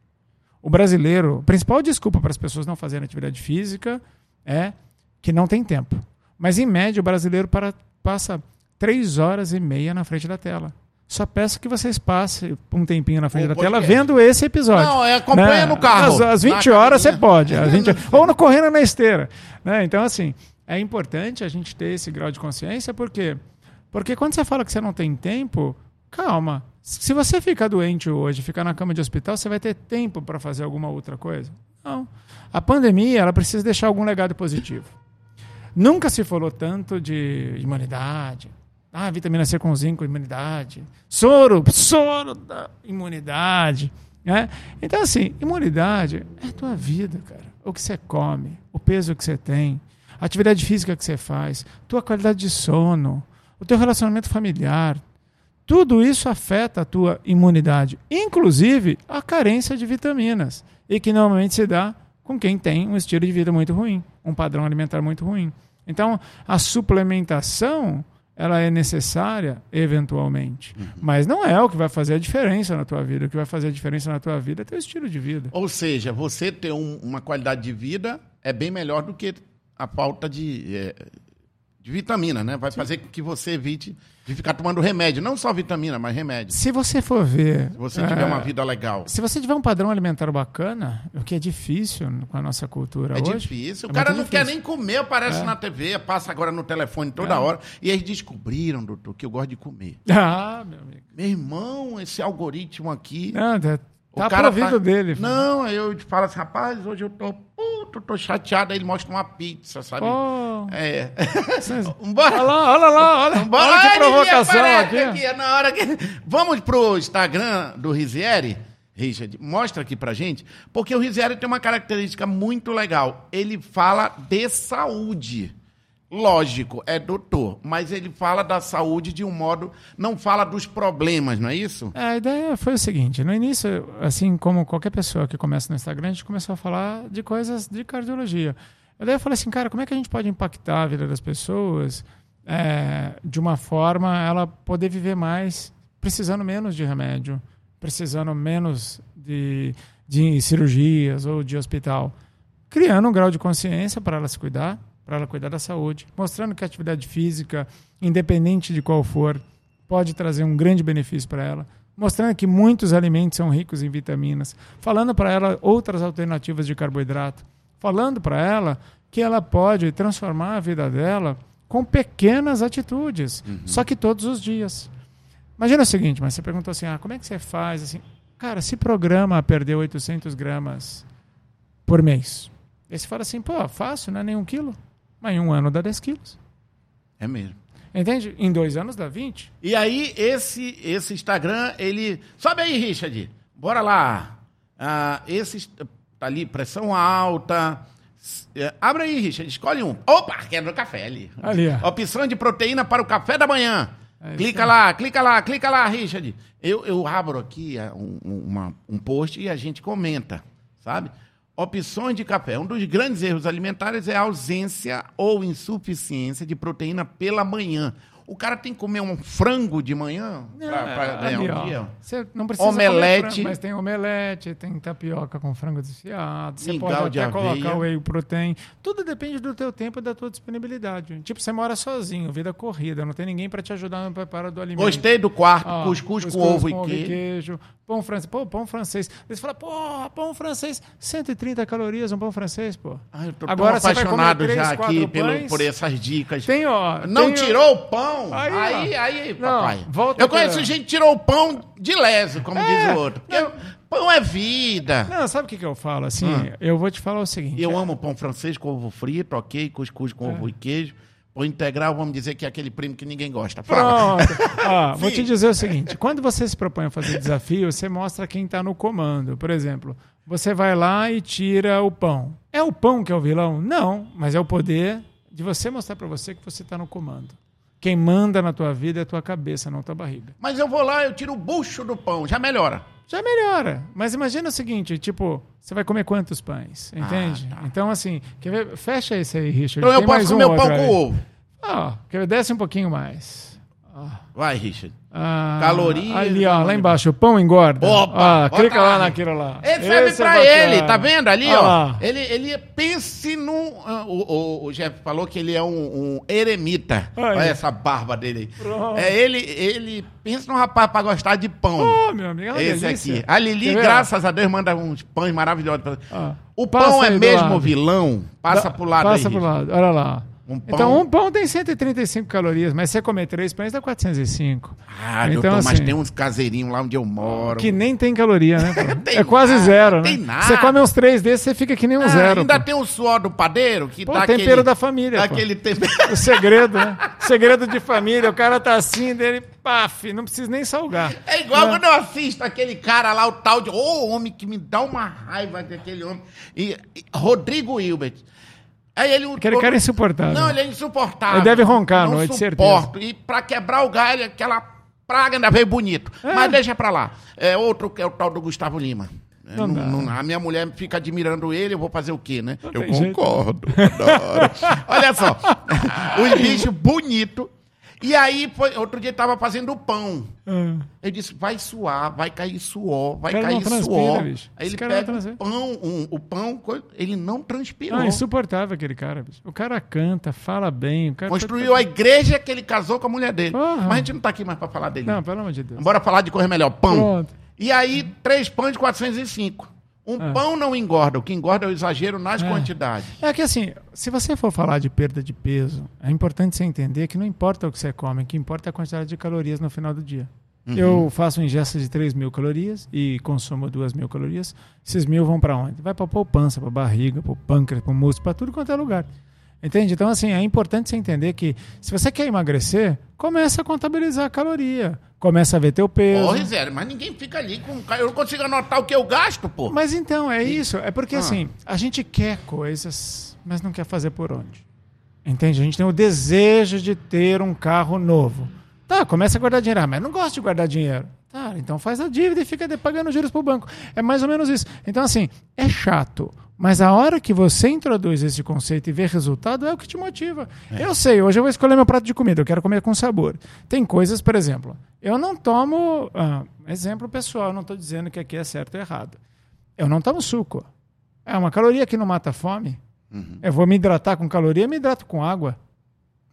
O brasileiro, a principal desculpa para as pessoas não fazerem atividade física é que não tem tempo. Mas, em média, o brasileiro para, passa três horas e meia na frente da tela. Só peço que vocês passem um tempinho na frente da tela vendo esse episódio. Não, é, acompanha no carro. Às, às 20 Na horas você pode. Às 20 ou no correndo na esteira. Né? Então, assim, é importante a gente ter esse grau de consciência, por quê? Porque quando você fala que você não tem tempo, calma. Se você ficar doente hoje, ficar na cama de hospital, você vai ter tempo para fazer alguma outra coisa? Não. A pandemia, ela precisa deixar algum legado positivo. Nunca se falou tanto de imunidade. Ah, vitamina C com zinco, imunidade. Soro, soro da imunidade. Né? Então, assim, imunidade é a tua vida, cara. O que você come, o peso que você tem, a atividade física que você faz, tua qualidade de sono, o teu relacionamento familiar. Tudo isso afeta a tua imunidade, inclusive a carência de vitaminas, e que normalmente se dá com quem tem um estilo de vida muito ruim, um padrão alimentar muito ruim. Então, a suplementação ela é necessária eventualmente, mas não é o que vai fazer a diferença na tua vida. O que vai fazer a diferença na tua vida é teu estilo de vida. Ou seja, você ter um- uma qualidade de vida é bem melhor do que a falta de, é, de vitamina, né? Vai fazer com que você evite de ficar tomando remédio. Não só vitamina, mas remédio. Se você for ver, Se você tiver é, uma vida legal. se você tiver um padrão alimentar bacana, o que é difícil com a nossa cultura É hoje. difícil. O é cara muito não quer nem comer, aparece É. na TV, passa agora no telefone toda É. hora. E eles descobriram, doutor, que eu gosto de comer. Ah, meu amigo. Meu irmão, esse algoritmo aqui. Não, tá, o tá cara provido dele. filho. Não, aí eu te falo assim, rapaz, hoje eu tô puto, tô chateado. Aí ele mostra uma pizza, sabe? Pô, É. Vambora. olha lá, olha lá, olha. Vambora. Olha que provocação aqui. aqui. Na hora que... Vamos pro Instagram do Rizieri? Richard, mostra aqui pra gente, porque o Rizieri tem uma característica muito legal. Ele fala de saúde. Lógico, é doutor, mas ele fala da saúde de um modo. Não fala dos problemas, não é isso? É, a ideia foi o seguinte: no início, assim como qualquer pessoa que começa no Instagram, a gente começou a falar de coisas de cardiologia. Eu daí eu falei assim, cara, como é que a gente pode impactar a vida das pessoas é, de uma forma ela poder viver mais, precisando menos de remédio, precisando menos de, de cirurgias ou de hospital, criando um grau de consciência para ela se cuidar, para ela cuidar da saúde, mostrando que a atividade física, independente de qual for, pode trazer um grande benefício para ela, mostrando que muitos alimentos são ricos em vitaminas, falando para ela outras alternativas de carboidrato, falando para ela que ela pode transformar a vida dela com pequenas atitudes, só que todos os dias. Imagina o seguinte, mas você perguntou assim, ah, como é que você faz? Assim, cara, se programa a perder 800 gramas por mês. Aí você fala assim, pô, fácil, não é nem um quilo. Mas em um ano dá 10 quilos. É mesmo. Entende? Em dois anos dá 20. E aí, esse, esse Instagram, ele. Sobe aí, Richard. Bora lá. Ah, esse tá ali, pressão alta. É, abre aí, Richard. Escolhe um. Opa, quero café ali. Ali, ó. Opção de proteína para o café da manhã. É clica aí. lá, clica lá, clica lá, Richard. Eu, eu abro aqui um, um- uma- um post e a gente comenta, sabe? Opções de café. Um dos grandes erros alimentares é a ausência ou insuficiência de proteína pela manhã. O cara tem que comer um frango de manhã para ganhar Ali, um ó. dia. Você não precisa Omelete. comer frango, mas tem omelete, tem tapioca com frango desfiado, você pode de até colocar aveia. o whey protein. Tudo depende do teu tempo e da tua disponibilidade. Tipo, você mora sozinho, vida corrida, não tem ninguém para te ajudar no preparo do alimento. Gostei do quarto, Ó, cuscuz, com ovo e queijo. Pão francês. Pô, pão francês. Eles falam, pô, pão francês, 130 calorias um pão francês, pô. Ai, eu tô Agora tão você vai comer apaixonado três, já aqui pelo, por essas dicas. Tem, ó. Não tem, tirou o pão, pão. Aí, Aí, aí, Não, papai. volta Eu pra- conheço gente que tirou o pão de leso, como É, diz o outro. Porque pão é vida. Não, sabe o que, que eu falo? Assim, Hum. eu vou te falar o seguinte. Eu amo pão francês com ovo frito, ok, cuscuz com É. ovo e queijo. Pão integral, vamos dizer que é aquele primo que ninguém gosta. Fala. Pronto. Ó, vou te dizer o seguinte: quando você se propõe a fazer desafio, você mostra quem está no comando. Por exemplo, você vai lá e tira o pão. É o pão que é o vilão? Não, mas é o poder de você mostrar para você que você está no comando. Quem manda na tua vida é a tua cabeça, não a tua barriga. Mas eu vou lá, eu tiro o bucho do pão, já melhora. Já melhora. Mas imagina o seguinte, tipo, você vai comer quantos pães, entende? tá. Então, assim, ver? Fecha esse aí, Richard. Então eu Tem mais posso um comer o outro pão com ovo. Ó, quer ver? Desce um pouquinho mais. Vai, Richard. Ah, Calorias, Ali, ó, lá calorias. embaixo, o pão engorda. Opa, Ah, clica lá lá. naquilo lá. Ele serve Esse é pra bacana. ele, tá vendo ali, Olha ó? lá. Ele, ele pense num. ah, O, o, o Jeff falou que ele é um, um eremita. Aí. Olha essa barba dele aí. Pronto. É, ele, ele pensa num rapaz pra gostar de pão. Ô, meu amigo, é Esse delícia. aqui. A Lili, graças a Deus, manda uns pães maravilhosos. Ó, O passa pão é mesmo lado. vilão? Passa Da- pro lado Passa aí. pro Richard. lado, olha lá. Um pão- Então, um pão tem 135 calorias, mas você comer três pães, dá 405. Ah, então, doutor, mas assim, tem uns caseirinhos lá onde eu moro. Que nem tem caloria, né? é quase nada, zero, né? tem nada. Você come uns três desses, você fica que nem um Ah, zero. ainda pô. tem o suor do padeiro, que Pô, dá tempero aquele, da família, dá aquele tempero. O segredo, né? Segredo de família. O cara tá assim, dele, paf, não precisa nem salgar. É igual quando eu assisto aquele cara lá, o tal de. Ô, homem que me dá uma raiva daquele homem. E, e- Rodrigo Hilbert. Aí ele, Aquele cara é insuportável. Não, ele é insuportável. Ele deve roncar à Não noite, suporto. E pra quebrar o galho, aquela praga ainda veio bonito. É. Mas deixa pra lá. É outro que é o tal do Gustavo Lima. É, Não não- não- a minha mulher fica admirando ele, eu vou fazer o quê, né? eu concordo. Olha só. Os bichos bonitos. E aí, foi, outro dia tava fazendo pão. Ah. Eu disse, vai suar, vai cair suor, vai cair suor. bicho. Aí Esse ele pega o pão, um- o pão, ele não transpirou. Ah, insuportável aquele cara, bicho. O cara canta, fala bem. Construiu a igreja que ele casou com a mulher dele. Porra. Mas a gente não tá aqui mais pra falar dele. Não, pelo amor de Deus. Bora falar de coisa melhor. Pão. Pronto. E aí, três pães de 405. Um Ah. pão não engorda. O que engorda é o exagero nas É. quantidades. É que assim, se você for falar de perda de peso, é importante você entender que não importa o que você come, o que importa é a quantidade de calorias no final do dia. Uhum. Eu faço ingesta de 3 mil calorias e consumo 2 mil calorias. Esses mil vão para onde? Vai para poupança, para barriga, para pâncreas, para músculo, para tudo quanto é lugar. Entende? Então, assim, é importante você entender que se você quer emagrecer, começa a contabilizar a caloria. Começa a ver teu peso. Porra, Zé, mas ninguém fica ali com. Eu não consigo anotar o que eu gasto, pô. Mas então, é isso. É porque Ah. assim, a gente quer coisas, mas não quer fazer por onde. Entende? A gente tem o desejo de ter um carro novo. Tá, começa a guardar dinheiro. Ah, mas não gosto de guardar dinheiro. Tá, então faz a dívida e fica de- pagando juros pro banco. É mais ou menos isso. Então, assim, é chato. Mas a hora que você introduz esse conceito e vê resultado, é o que te motiva. Eu sei, hoje eu vou escolher meu prato de comida, eu quero comer com sabor. Tem coisas, por exemplo, eu não tomo. ah, exemplo pessoal, não estou dizendo que aqui é certo ou errado. Eu não tomo suco. É uma caloria que não mata a fome. Eu vou me hidratar com caloria, me hidrato com água.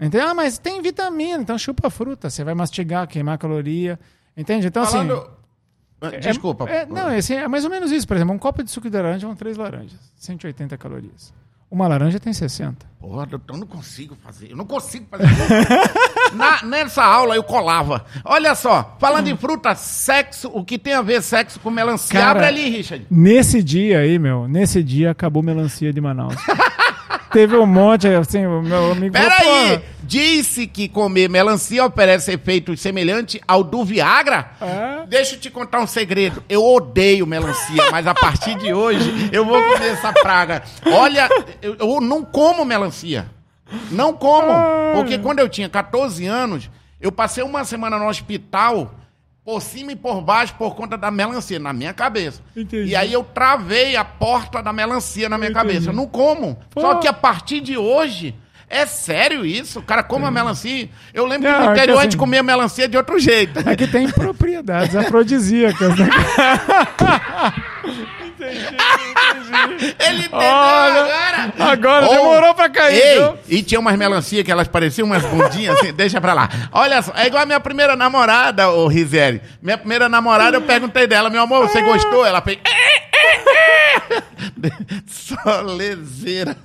Entende? Ah, mas tem vitamina, então chupa a fruta. Você vai mastigar, queimar caloria. Entende? Então, assim. Falando. é- Desculpa. É, não, é, assim, é mais ou menos isso. Por exemplo, um copo de suco de laranja são três laranjas. 180 calorias. Uma laranja tem 60. Porra, eu não consigo fazer. Eu não consigo fazer. Na- nessa aula eu colava. Olha só, falando em fruta, sexo, o que tem a ver sexo com melancia? Cara, Abre ali, Richard. Nesse dia aí, meu, nesse dia acabou melancia de Manaus. Teve um monte, assim, o meu amigo Peraí, "Pô, disse que comer melancia oferece efeito semelhante ao do Viagra? É? Deixa eu te contar um segredo. Eu odeio melancia, mas a partir de hoje eu vou comer essa praga. Olha, eu, eu não como melancia. Não como. Porque quando eu tinha 14 anos, eu passei uma semana no hospital, por cima e por baixo, por conta da melancia, na minha cabeça. Entendi. E aí eu travei a porta da melancia na minha Entendi. cabeça. Eu não como. Pô. Só que a partir de hoje. É sério isso? O cara come a melancia. Eu lembro Não, que é no que interior a assim- gente comia melancia de outro jeito. É que tem propriedades afrodisíacas, né? Ele entendeu Olha, agora. agora Oh, demorou pra cair, Ei, viu? e tinha umas melancia que elas pareciam umas bundinhas assim, deixa pra lá. Olha só, é igual a minha primeira namorada, ô Rizeli. Minha primeira namorada, eu perguntei dela, meu amor, você gostou? Ela fez... Só lezeira.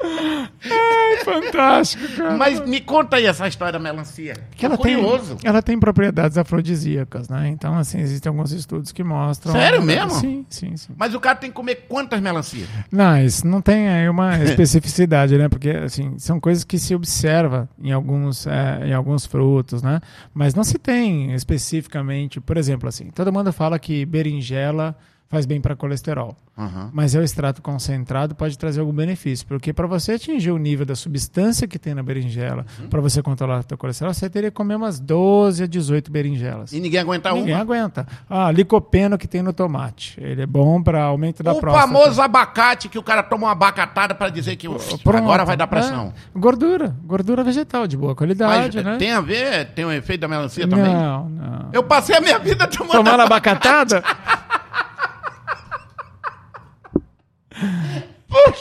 Ai, fantástico, cara. Mas me conta aí essa história da melancia. Que ela Tô tem, curioso. ela tem propriedades afrodisíacas, né? Então, assim, existem alguns estudos que mostram. Sério mesmo? Sim, sim, sim. Mas o cara tem que comer quantas melancias? Não, isso não tem aí uma especificidade, né? Porque, assim, são coisas que se observa em alguns, é, em alguns frutos, né? Mas não se tem especificamente, por exemplo, assim, todo mundo fala que berinjela faz bem para colesterol. Aham. Mas é o extrato concentrado pode trazer algum benefício, porque para você atingir o nível da substância que tem na berinjela, Uhum. para você controlar o teu colesterol, você teria que comer umas 12 a 18 berinjelas. E ninguém aguenta Ninguém uma? aguenta. Ah, licopeno que tem no tomate. Ele é bom para aumento da O próstata. famoso abacate que o cara toma uma abacatada pra dizer que "Uf, agora vai dar pressão. né? Gordura. Gordura vegetal de boa Mas qualidade, né? tem a ver, tem um efeito da melancia também? Não, não. Eu passei a minha vida tomando Tomando abacatada?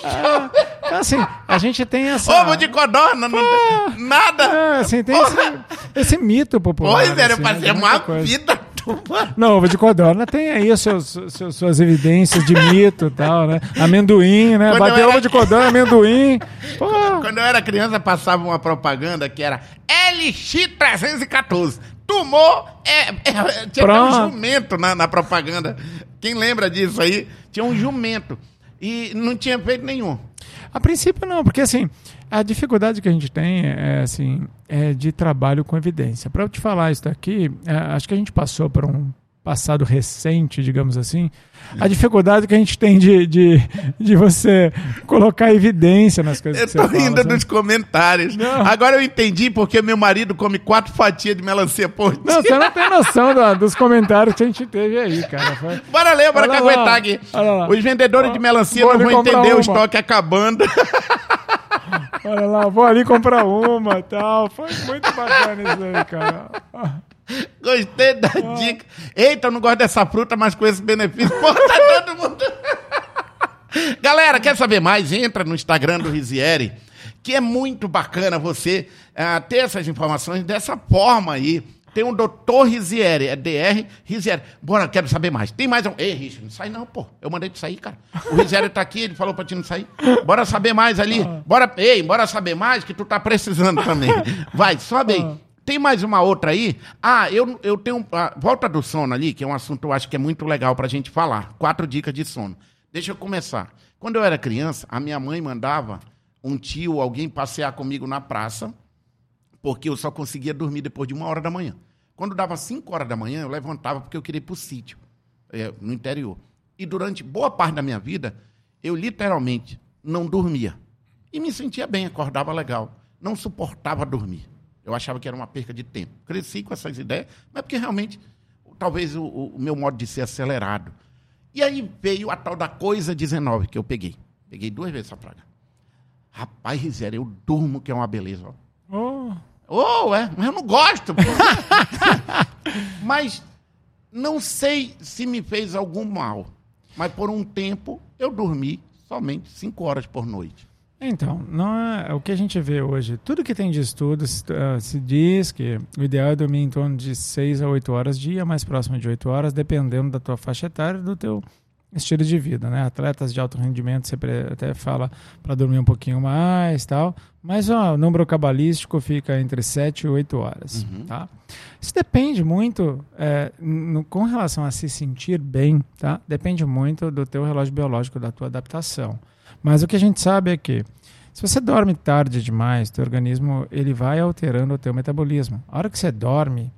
Ah, então, assim, a gente tem essa... ovo de codorna, não, nada. É, assim, tem esse, esse mito popular. Pois é, eu assim, passei muita uma coisa. vida tomando. Não, ovo de codorna tem aí seus, seus- suas evidências de mito e tal, né? Amendoim, né? Quando Bater era- ovo de codorna, amendoim. Pô, Quando eu era criança, passava uma propaganda que era LX314. Tumor é. é- tinha um jumento na, na propaganda. Quem lembra disso aí? Tinha um jumento. E não tinha efeito nenhum. a princípio não, porque assim, a dificuldade que a gente tem é, assim, é de trabalho com evidência. Para eu te falar isso daqui, é, acho que a gente passou por um passado recente, digamos assim, a dificuldade que a gente tem de, de, de você colocar evidência nas coisas Eu que tô fala, rindo sabe? dos comentários. Não. Agora eu entendi porque meu marido come quatro fatias de melancia por dia. Não, você não tem noção da- dos comentários que a gente teve aí, cara. Foi- Bora ler, bora caguetar lá, aqui. Os vendedores de melancia não vão entender o uma. estoque acabando. Olha lá, vou ali comprar uma e tal. Foi muito bacana isso aí, cara. Gostei da dica. Eita, eu não gosto dessa fruta, mas com esse benefício, pô, tá todo mundo. Galera, quer saber mais? Entra no Instagram do Rizieri, que é muito bacana você ah, ter essas informações dessa forma aí. Tem um doutor Rizieri, é DR Rizieri. Bora, quero saber mais. Tem mais um. Ei, Richard, não sai não, pô. Eu mandei tu sair, cara. O Rizieri tá aqui, ele falou pra ti não sair. Bora saber mais ali. Bora, ei, bora saber mais que tu tá precisando também. Vai, sobe aí. Tem mais uma outra aí? Ah, eu, eu tenho. ah, volta do sono ali, que é um assunto eu acho que é muito legal pra gente falar. Quatro dicas de sono. Deixa eu começar. Quando eu era criança, a minha mãe mandava um tio, alguém passear comigo na praça, porque eu só conseguia dormir depois de uma hora da manhã. Quando dava cinco horas da manhã, eu levantava porque eu queria ir para o sítio, é, no interior. E durante boa parte da minha vida, eu literalmente não dormia. E me sentia bem, acordava legal. Não suportava dormir. Eu achava que era uma perca de tempo. Cresci com essas ideias, mas porque realmente, talvez o, o- meu modo de ser acelerado. E aí veio a tal da coisa 19 que eu peguei. Peguei duas vezes essa praga. Rapaz, Rizera, eu durmo que é uma beleza. ó. Oh, Oh, é, mas eu não gosto. mas não sei se me fez algum mal. Mas por um tempo eu dormi somente cinco horas por noite. Então, não é o que a gente vê hoje. Tudo que tem de estudos eh, se diz que o ideal é dormir em torno de 6 a 8 horas dia, mais próximo de 8 horas, dependendo da tua faixa etária e do teu estilo de vida, né? Atletas de alto rendimento sempre até fala para dormir um pouquinho mais, tal, mas ó, o número cabalístico fica entre 7 e 8 horas, tá? Isso depende muito eh, no- com relação a se sentir bem, tá? Depende muito do teu relógio biológico, da tua adaptação. Mas o que a gente sabe é que se você dorme tarde demais, teu organismo ele vai alterando o teu metabolismo. A hora que você dorme,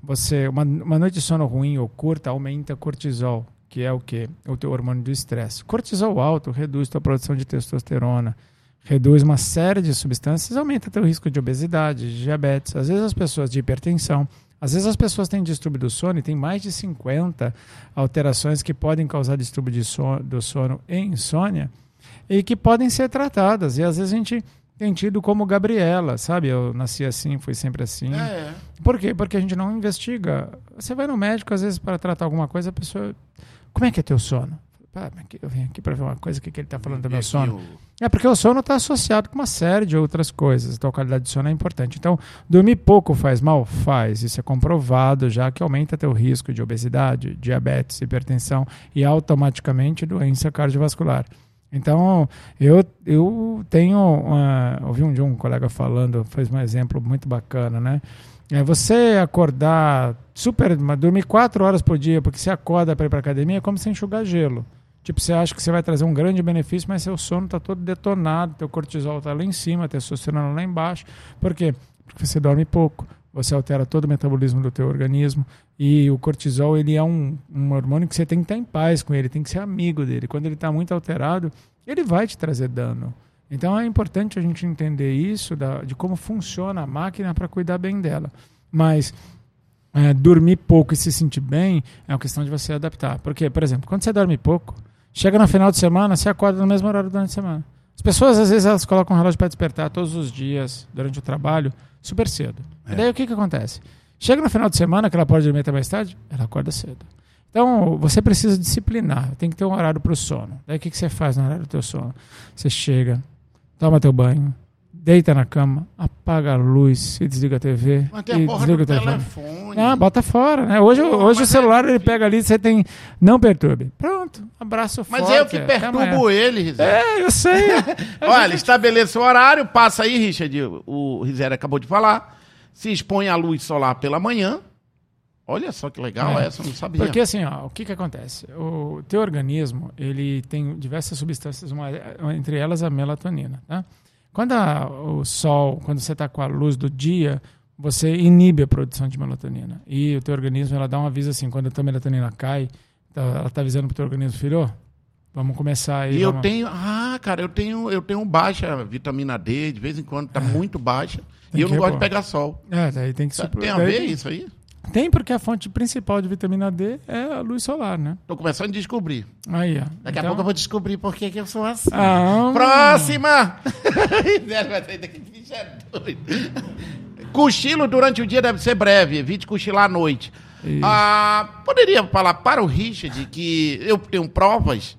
você uma, uma noite de sono ruim ou curta aumenta cortisol, que é o que? O teu hormônio do estresse. Cortisol alto reduz tua produção de testosterona, reduz uma série de substâncias, aumenta teu risco de obesidade, de diabetes, às vezes as pessoas de hipertensão. Às vezes as pessoas têm distúrbio do sono e tem mais de 50 alterações que podem causar distúrbio de sono, do sono e insônia e que podem ser tratadas. E às vezes a gente tem tido como Gabriela, sabe? Eu nasci assim, fui sempre assim. É. Por quê? Porque a gente não investiga. Você vai no médico, às vezes, para tratar alguma coisa, a pessoa. Como é que é teu sono? Ah, eu vim aqui para ver uma coisa, o que, que ele está falando do meu sono? É porque o sono está associado com uma série de outras coisas. Então a qualidade de sono é importante. Então, dormir pouco faz mal? Faz. Isso é comprovado já que aumenta teu risco de obesidade, diabetes, hipertensão e automaticamente doença cardiovascular. Então, eu, eu tenho. Uma, ouvi um dia um colega falando, fez um exemplo muito bacana, né? É você acordar super. dormir quatro horas por dia, porque você acorda para ir para academia, é como se enxugar gelo. Tipo, você acha que você vai trazer um grande benefício, mas seu sono está todo detonado, teu cortisol está lá em cima, testosterona lá embaixo. Por quê? Porque você dorme pouco, você altera todo o metabolismo do teu organismo e o cortisol ele é um, um hormônio que você tem que estar em paz com ele, tem que ser amigo dele. Quando ele está muito alterado, ele vai te trazer dano. Então é importante a gente entender isso, da, de como funciona a máquina para cuidar bem dela. Mas é, dormir pouco e se sentir bem é uma questão de você adaptar. Porque, por exemplo, quando você dorme pouco, chega no final de semana, você acorda no mesmo horário durante a semana. As pessoas, às vezes, elas colocam um relógio para despertar todos os dias, durante o trabalho, super cedo. É. E daí o que, que acontece? Chega no final de semana, que ela pode dormir até mais tarde, ela acorda cedo. Então, você precisa disciplinar, tem que ter um horário para o sono. Daí o que, que você faz no horário do teu sono? Você chega, toma teu banho, deita na cama, apaga a luz e desliga a TV. Mas tem e a porra desliga do o telefone. telefone. Ah, bota fora, né? Hoje, Pô, hoje o mas celular é- ele pega ali, você tem. Não perturbe. Pronto, abraço Mas forte. eu que perturbo ele, Rizé. É, eu sei. Olha, estabeleça o horário, passa aí, Richard, o Rizé acabou de falar. Se expõe à luz solar pela manhã. Olha só que legal É. essa, eu não sabia. Porque assim, ó, o que que acontece? O teu organismo, ele tem diversas substâncias, uma, entre elas a melatonina, tá? Quando a- o sol, quando você está com a luz do dia, você inibe a produção de melatonina. E o teu organismo, ela dá um aviso assim, quando a tua melatonina cai, tá- ela está avisando pro teu organismo, filho, ó, vamos começar aí. E eu vamos- tenho, ah, cara, eu tenho, eu tenho baixa vitamina D, de vez em quando tá muito baixa. Tem E eu não gosto de pegar sol. É, daí tem que Tá- supor- Tem a ver isso aí? Tem, porque a fonte principal de vitamina D é a luz solar, né? Tô começando a descobrir. Aí, ó. Daqui a Então- pouco eu vou descobrir por que, que eu sou assim. Ah, Próxima! Zero vai sair daqui, bicho é doido. Cochilo durante o dia deve ser breve, evite cochilar à noite. Ah, poderia falar para o Richard que eu tenho provas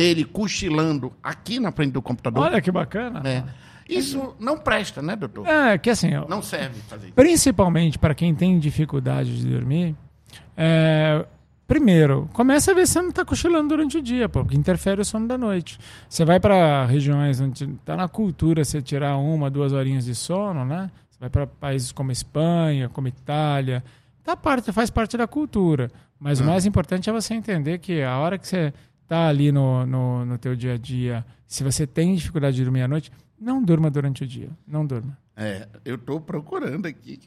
dele cochilando aqui na frente do computador? Olha que bacana. É. Isso não presta, né, doutor? É, que assim, ó, Não serve fazer isso. principalmente para quem tem dificuldade de dormir, é, primeiro, começa a ver se você não está cochilando durante o dia, pô, porque interfere o sono da noite. Você vai para regiões onde está na cultura você tirar uma, duas horinhas de sono, né? Você vai para países como Espanha, como Itália, tá parte, faz parte da cultura. Mas o mais importante é você entender que a hora que você está ali no, no, no teu dia a dia, se você tem dificuldade de dormir à noite, não durma durante o dia. Não durma. É, eu tô procurando aqui.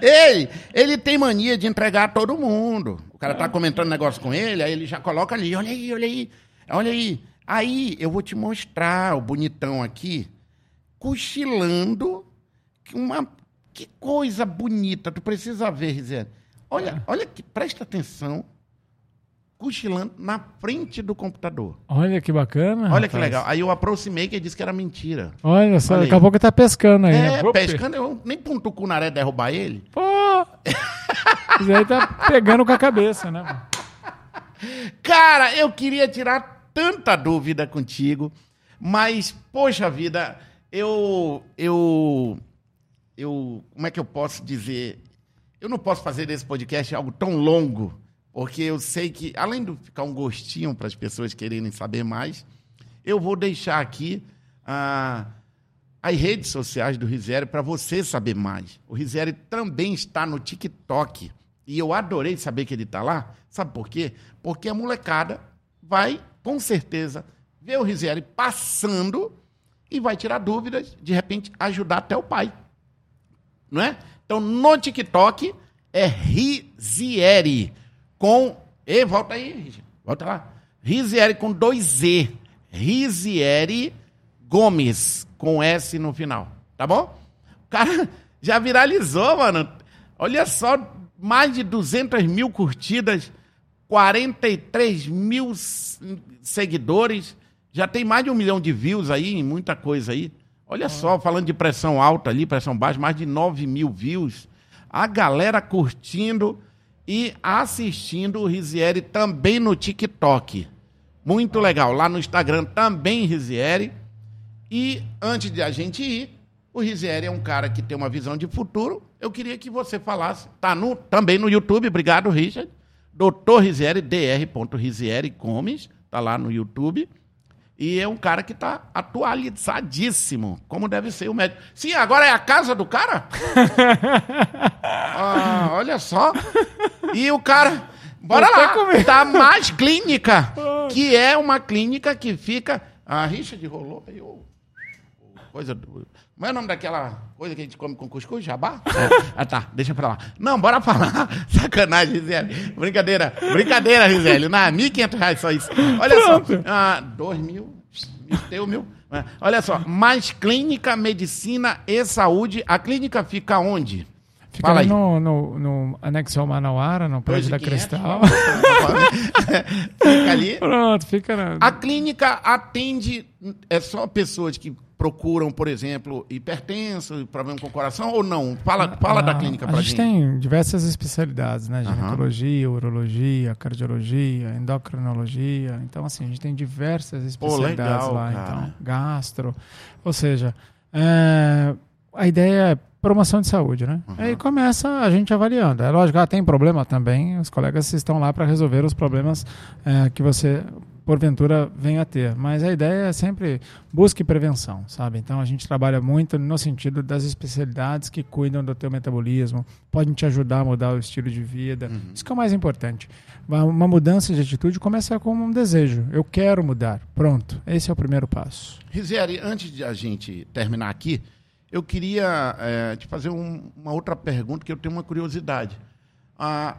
Ei, ele tem mania de entregar a todo mundo. O cara tá comentando negócio com ele, aí ele já coloca ali, olha aí, olha aí, olha aí. Aí eu vou te mostrar o bonitão aqui, cochilando. Uma, que coisa bonita, tu precisa ver, Rizé. Olha, olha que, presta atenção. Cochilando na frente do computador. Olha que bacana. Olha que rapaz. legal. Aí eu aproximei que ele disse que era mentira. Olha só, Olha daqui a pouco tá pescando aí. É, né? Pescando, eu nem pra um tucunaré derrubar ele. Pô! Isso aí tá pegando com a cabeça, né? Cara, eu queria tirar tanta dúvida contigo, mas, poxa vida, eu. Eu. Eu. Como é que eu posso dizer? Eu não posso fazer desse podcast algo tão longo, porque eu sei que, além de ficar um gostinho para as pessoas quererem saber mais, eu vou deixar aqui ah, as redes sociais do Rizério para você saber mais. O Rizério também está no TikTok. E eu adorei saber que ele está lá. Sabe por quê? Porque a molecada vai, com certeza, ver o Rizério passando e vai tirar dúvidas, de repente ajudar até o pai. Não é? Então, no TikTok é Rizieri com. E volta aí. Volta lá. Rizieri com dois E. Rizieri Gomes com S no final. Tá bom? O cara já viralizou, mano. Olha só, mais de 200 mil curtidas, 43 mil seguidores. Já tem mais de um milhão de views aí, muita coisa aí. Olha só, falando de pressão alta ali, pressão baixa, mais de 9 mil views. A galera curtindo e assistindo o Rizieri também no TikTok. Muito legal. Lá no Instagram também Rizieri. E antes de a gente ir, o Rizieri é um cara que tem uma visão de futuro. Eu queria que você falasse. Tá no, também no YouTube, obrigado, Richard. Dr. Rizieri, dr. Rizieri Gomes, tá lá no YouTube. E é um cara que está atualizadíssimo, como deve ser o médico. Sim, agora é a casa do cara? ah, olha só. E o cara. Bora lá. Tá mais clínica, que é uma clínica que fica. A rixa de rolou aí, coisa do. Como é o nome daquela coisa que a gente come com cuscuz? Jabá? É. Ah, tá. Deixa pra lá. Não, bora falar. Sacanagem, Gisele. Brincadeira. Brincadeira, Gisele. Não, 1.500 reais só isso. Olha Pronto. só. Ah, dois mil. Teu mil. É. Olha só. Mais clínica, medicina e saúde. A clínica fica onde? Fica Fala ali no, no, no, anexo ao Manauara, no prédio da Cristal. fica ali. Pronto, fica na... A clínica atende é só pessoas que procuram, por exemplo, hipertenso, problema com o coração ou não? Fala, fala da clínica para gente. A gente tem diversas especialidades, né? Ginecologia, uhum. urologia, cardiologia, endocrinologia. Então, assim, a gente tem diversas especialidades oh, legal, lá. Cara. Então, gastro. Ou seja, é, a ideia é promoção de saúde, né? Uhum. Aí começa a gente avaliando. É lógico, ah, tem problema também. Os colegas estão lá para resolver os problemas é, que você porventura venha a ter. Mas a ideia é sempre busque prevenção, sabe? Então a gente trabalha muito no sentido das especialidades que cuidam do teu metabolismo, podem te ajudar a mudar o estilo de vida. Uhum. Isso que é o mais importante. Uma mudança de atitude começa com um desejo. Eu quero mudar. Pronto. Esse é o primeiro passo. Rizieri, antes de a gente terminar aqui, eu queria é, te fazer um, uma outra pergunta que eu tenho uma curiosidade. Ah,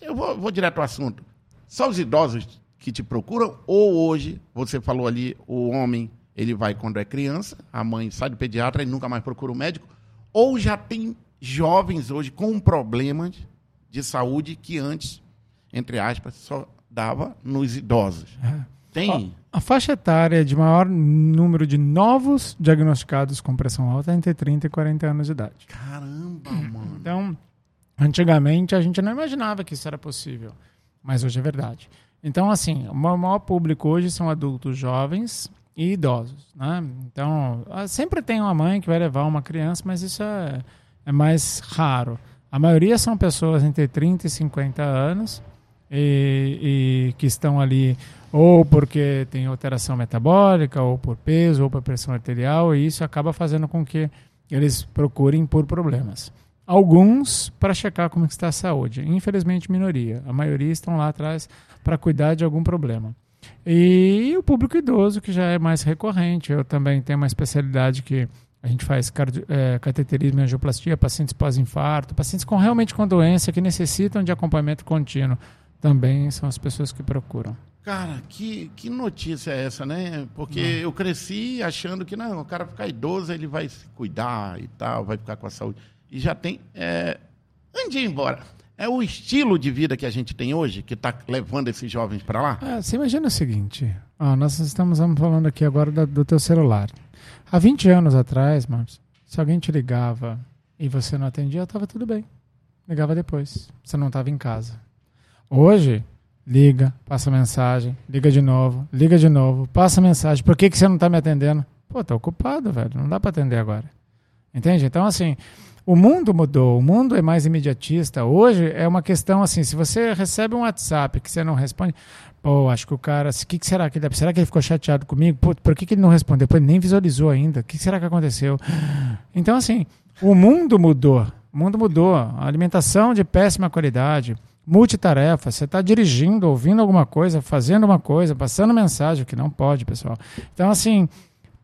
eu vou, vou direto ao assunto. Só os idosos que te procuram, ou hoje, você falou ali, o homem, ele vai quando é criança, a mãe sai do pediatra e nunca mais procura o médico, ou já tem jovens hoje com problemas de saúde que antes, entre aspas, só dava nos idosos. É. Tem? A, a, faixa etária de maior número de novos diagnosticados com pressão alta é entre 30 e 40 anos de idade. Caramba, mano. Então, antigamente a gente não imaginava que isso era possível, mas hoje é verdade. Então, assim, o maior público hoje são adultos jovens e idosos, né? Então, ah, sempre tem uma mãe que vai levar uma criança, mas isso é, é mais raro. A maioria são pessoas entre 30 e 50 anos e, e que estão ali ou porque tem alteração metabólica, ou por peso, ou por pressão arterial, e isso acaba fazendo com que eles procurem por problemas. Alguns para checar como está a saúde. Infelizmente, minoria. A maioria estão lá atrás para cuidar de algum problema. E o público idoso, que já é mais recorrente. Eu também tenho uma especialidade que a gente faz é, cateterismo e angioplastia, pacientes pós-infarto, pacientes com realmente com doença que necessitam de acompanhamento contínuo. Também são as pessoas que procuram. Cara, que, que notícia é essa, né? Porque não. eu cresci achando que não, o cara ficar idoso, ele vai se cuidar e tal, vai ficar com a saúde. E já tem. É... Ande embora. É o estilo de vida que a gente tem hoje que está levando esses jovens para lá? É, você imagina o seguinte: ó, nós estamos falando aqui agora do, do teu celular. Há 20 anos atrás, Marcos, se alguém te ligava e você não atendia, estava tudo bem. Ligava depois. Você não estava em casa. Hoje, liga, passa mensagem, liga de novo, liga de novo, passa mensagem. Por que, que você não está me atendendo? Pô, tá ocupado, velho. Não dá para atender agora. Entende? Então, assim, o mundo mudou, o mundo é mais imediatista. Hoje é uma questão assim, se você recebe um WhatsApp que você não responde, pô, acho que o cara, o que, que, será que ele, será que ele ficou chateado comigo? Pô, por que, que ele não respondeu? Pô, ele nem visualizou ainda. O que será que aconteceu? Então assim, o mundo mudou. O mundo mudou. A alimentação de péssima qualidade, multitarefa. Você está dirigindo, ouvindo alguma coisa, fazendo uma coisa, passando mensagem, que não pode, pessoal. Então assim,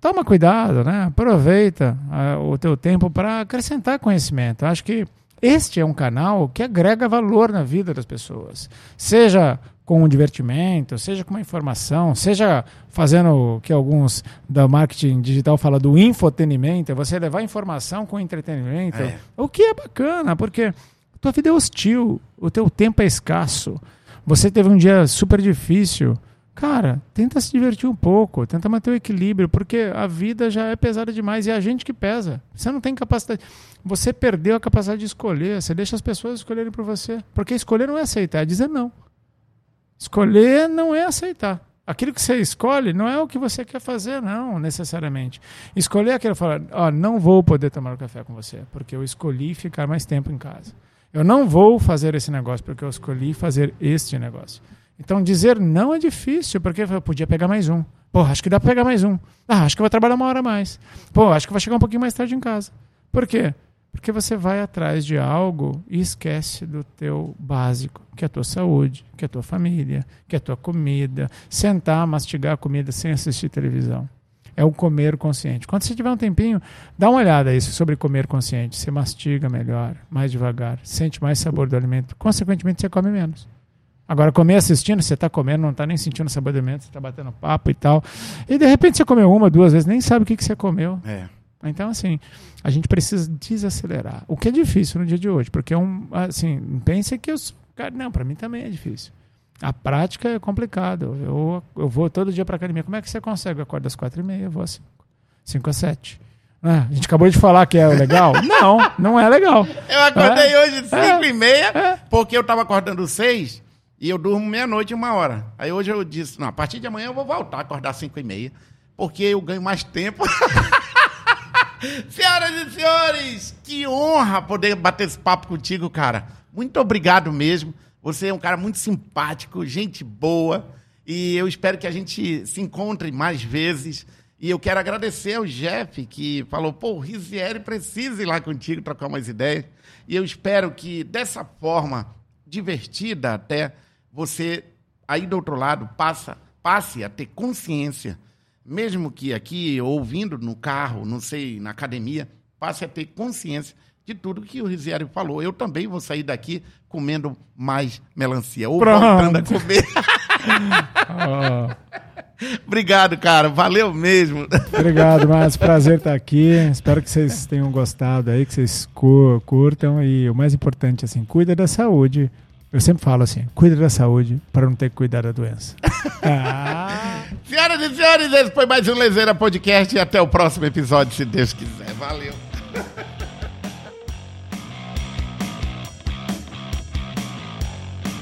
toma cuidado, né? Aproveita uh, o teu tempo para acrescentar conhecimento. Acho que este é um canal que agrega valor na vida das pessoas. Seja com um divertimento, seja com uma informação, seja fazendo o que alguns da marketing digital falam do infotenimento, é você levar informação com entretenimento, é. o que é bacana, porque tua vida é hostil, o teu tempo é escasso, você teve um dia super difícil, Cara, tenta se divertir um pouco, tenta manter o equilíbrio, porque a vida já é pesada demais e é a gente que pesa. Você não tem capacidade. Você perdeu a capacidade de escolher, você deixa as pessoas escolherem por você. Porque escolher não é aceitar, é dizer não. Escolher não é aceitar. Aquilo que você escolhe não é o que você quer fazer, não, necessariamente. Escolher é aquilo falar, ó, oh, não vou poder tomar café com você, porque eu escolhi ficar mais tempo em casa. Eu não vou fazer esse negócio porque eu escolhi fazer este negócio. Então, dizer não é difícil, porque eu podia pegar mais um. Pô, acho que dá para pegar mais um. Ah, acho que eu vou trabalhar uma hora mais. Pô, acho que vai chegar um pouquinho mais tarde em casa. Por quê? Porque você vai atrás de algo e esquece do teu básico, que é a tua saúde, que é a tua família, que é a tua comida. Sentar, mastigar a comida sem assistir televisão. É o comer consciente. Quando você tiver um tempinho, dá uma olhada isso sobre comer consciente. Você mastiga melhor, mais devagar, sente mais sabor do alimento. Consequentemente, você come menos. Agora, comer assistindo, você está comendo, não está nem sentindo o sabor do alimento, você está batendo papo e tal. E de repente você comeu uma, duas vezes, nem sabe o que, que você comeu. É. Então, assim, a gente precisa desacelerar. O que é difícil no dia de hoje, porque é um, assim, pense que os cara, não, para mim também é difícil. A prática é complicado. Eu, eu vou todo dia para academia. Como é que você consegue? Eu acordo às quatro e meia, eu vou às cinco, cinco às sete. Ah, a gente acabou de falar que é legal? não, não é legal. Eu acordei é, hoje às cinco é, e meia, é. porque eu estava acordando seis e eu durmo meia-noite uma hora. Aí hoje eu disse, não, a partir de amanhã eu vou voltar acordar às cinco e meia, porque eu ganho mais tempo. Senhoras e senhores, que honra poder bater esse papo contigo, cara. Muito obrigado mesmo. Você é um cara muito simpático, gente boa. E eu espero que a gente se encontre mais vezes. E eu quero agradecer ao Jeff, que falou: pô, o Rizieri precisa ir lá contigo trocar umas ideias. E eu espero que dessa forma, divertida até, você aí do outro lado passa, passe a ter consciência, mesmo que aqui ouvindo no carro, não sei, na academia, passe a ter consciência de tudo que o Rizieri falou. Eu também vou sair daqui comendo mais melancia, ou Pronto. voltando a comer. oh. Obrigado, cara. Valeu mesmo. Obrigado, mas prazer estar aqui. Espero que vocês tenham gostado aí, que vocês curtam e o mais importante assim, cuida da saúde. Eu sempre falo assim, cuida da saúde para não ter que cuidar da doença. ah. Senhoras e senhores, esse foi mais um Lezeira Podcast e até o próximo episódio, se Deus quiser. Valeu.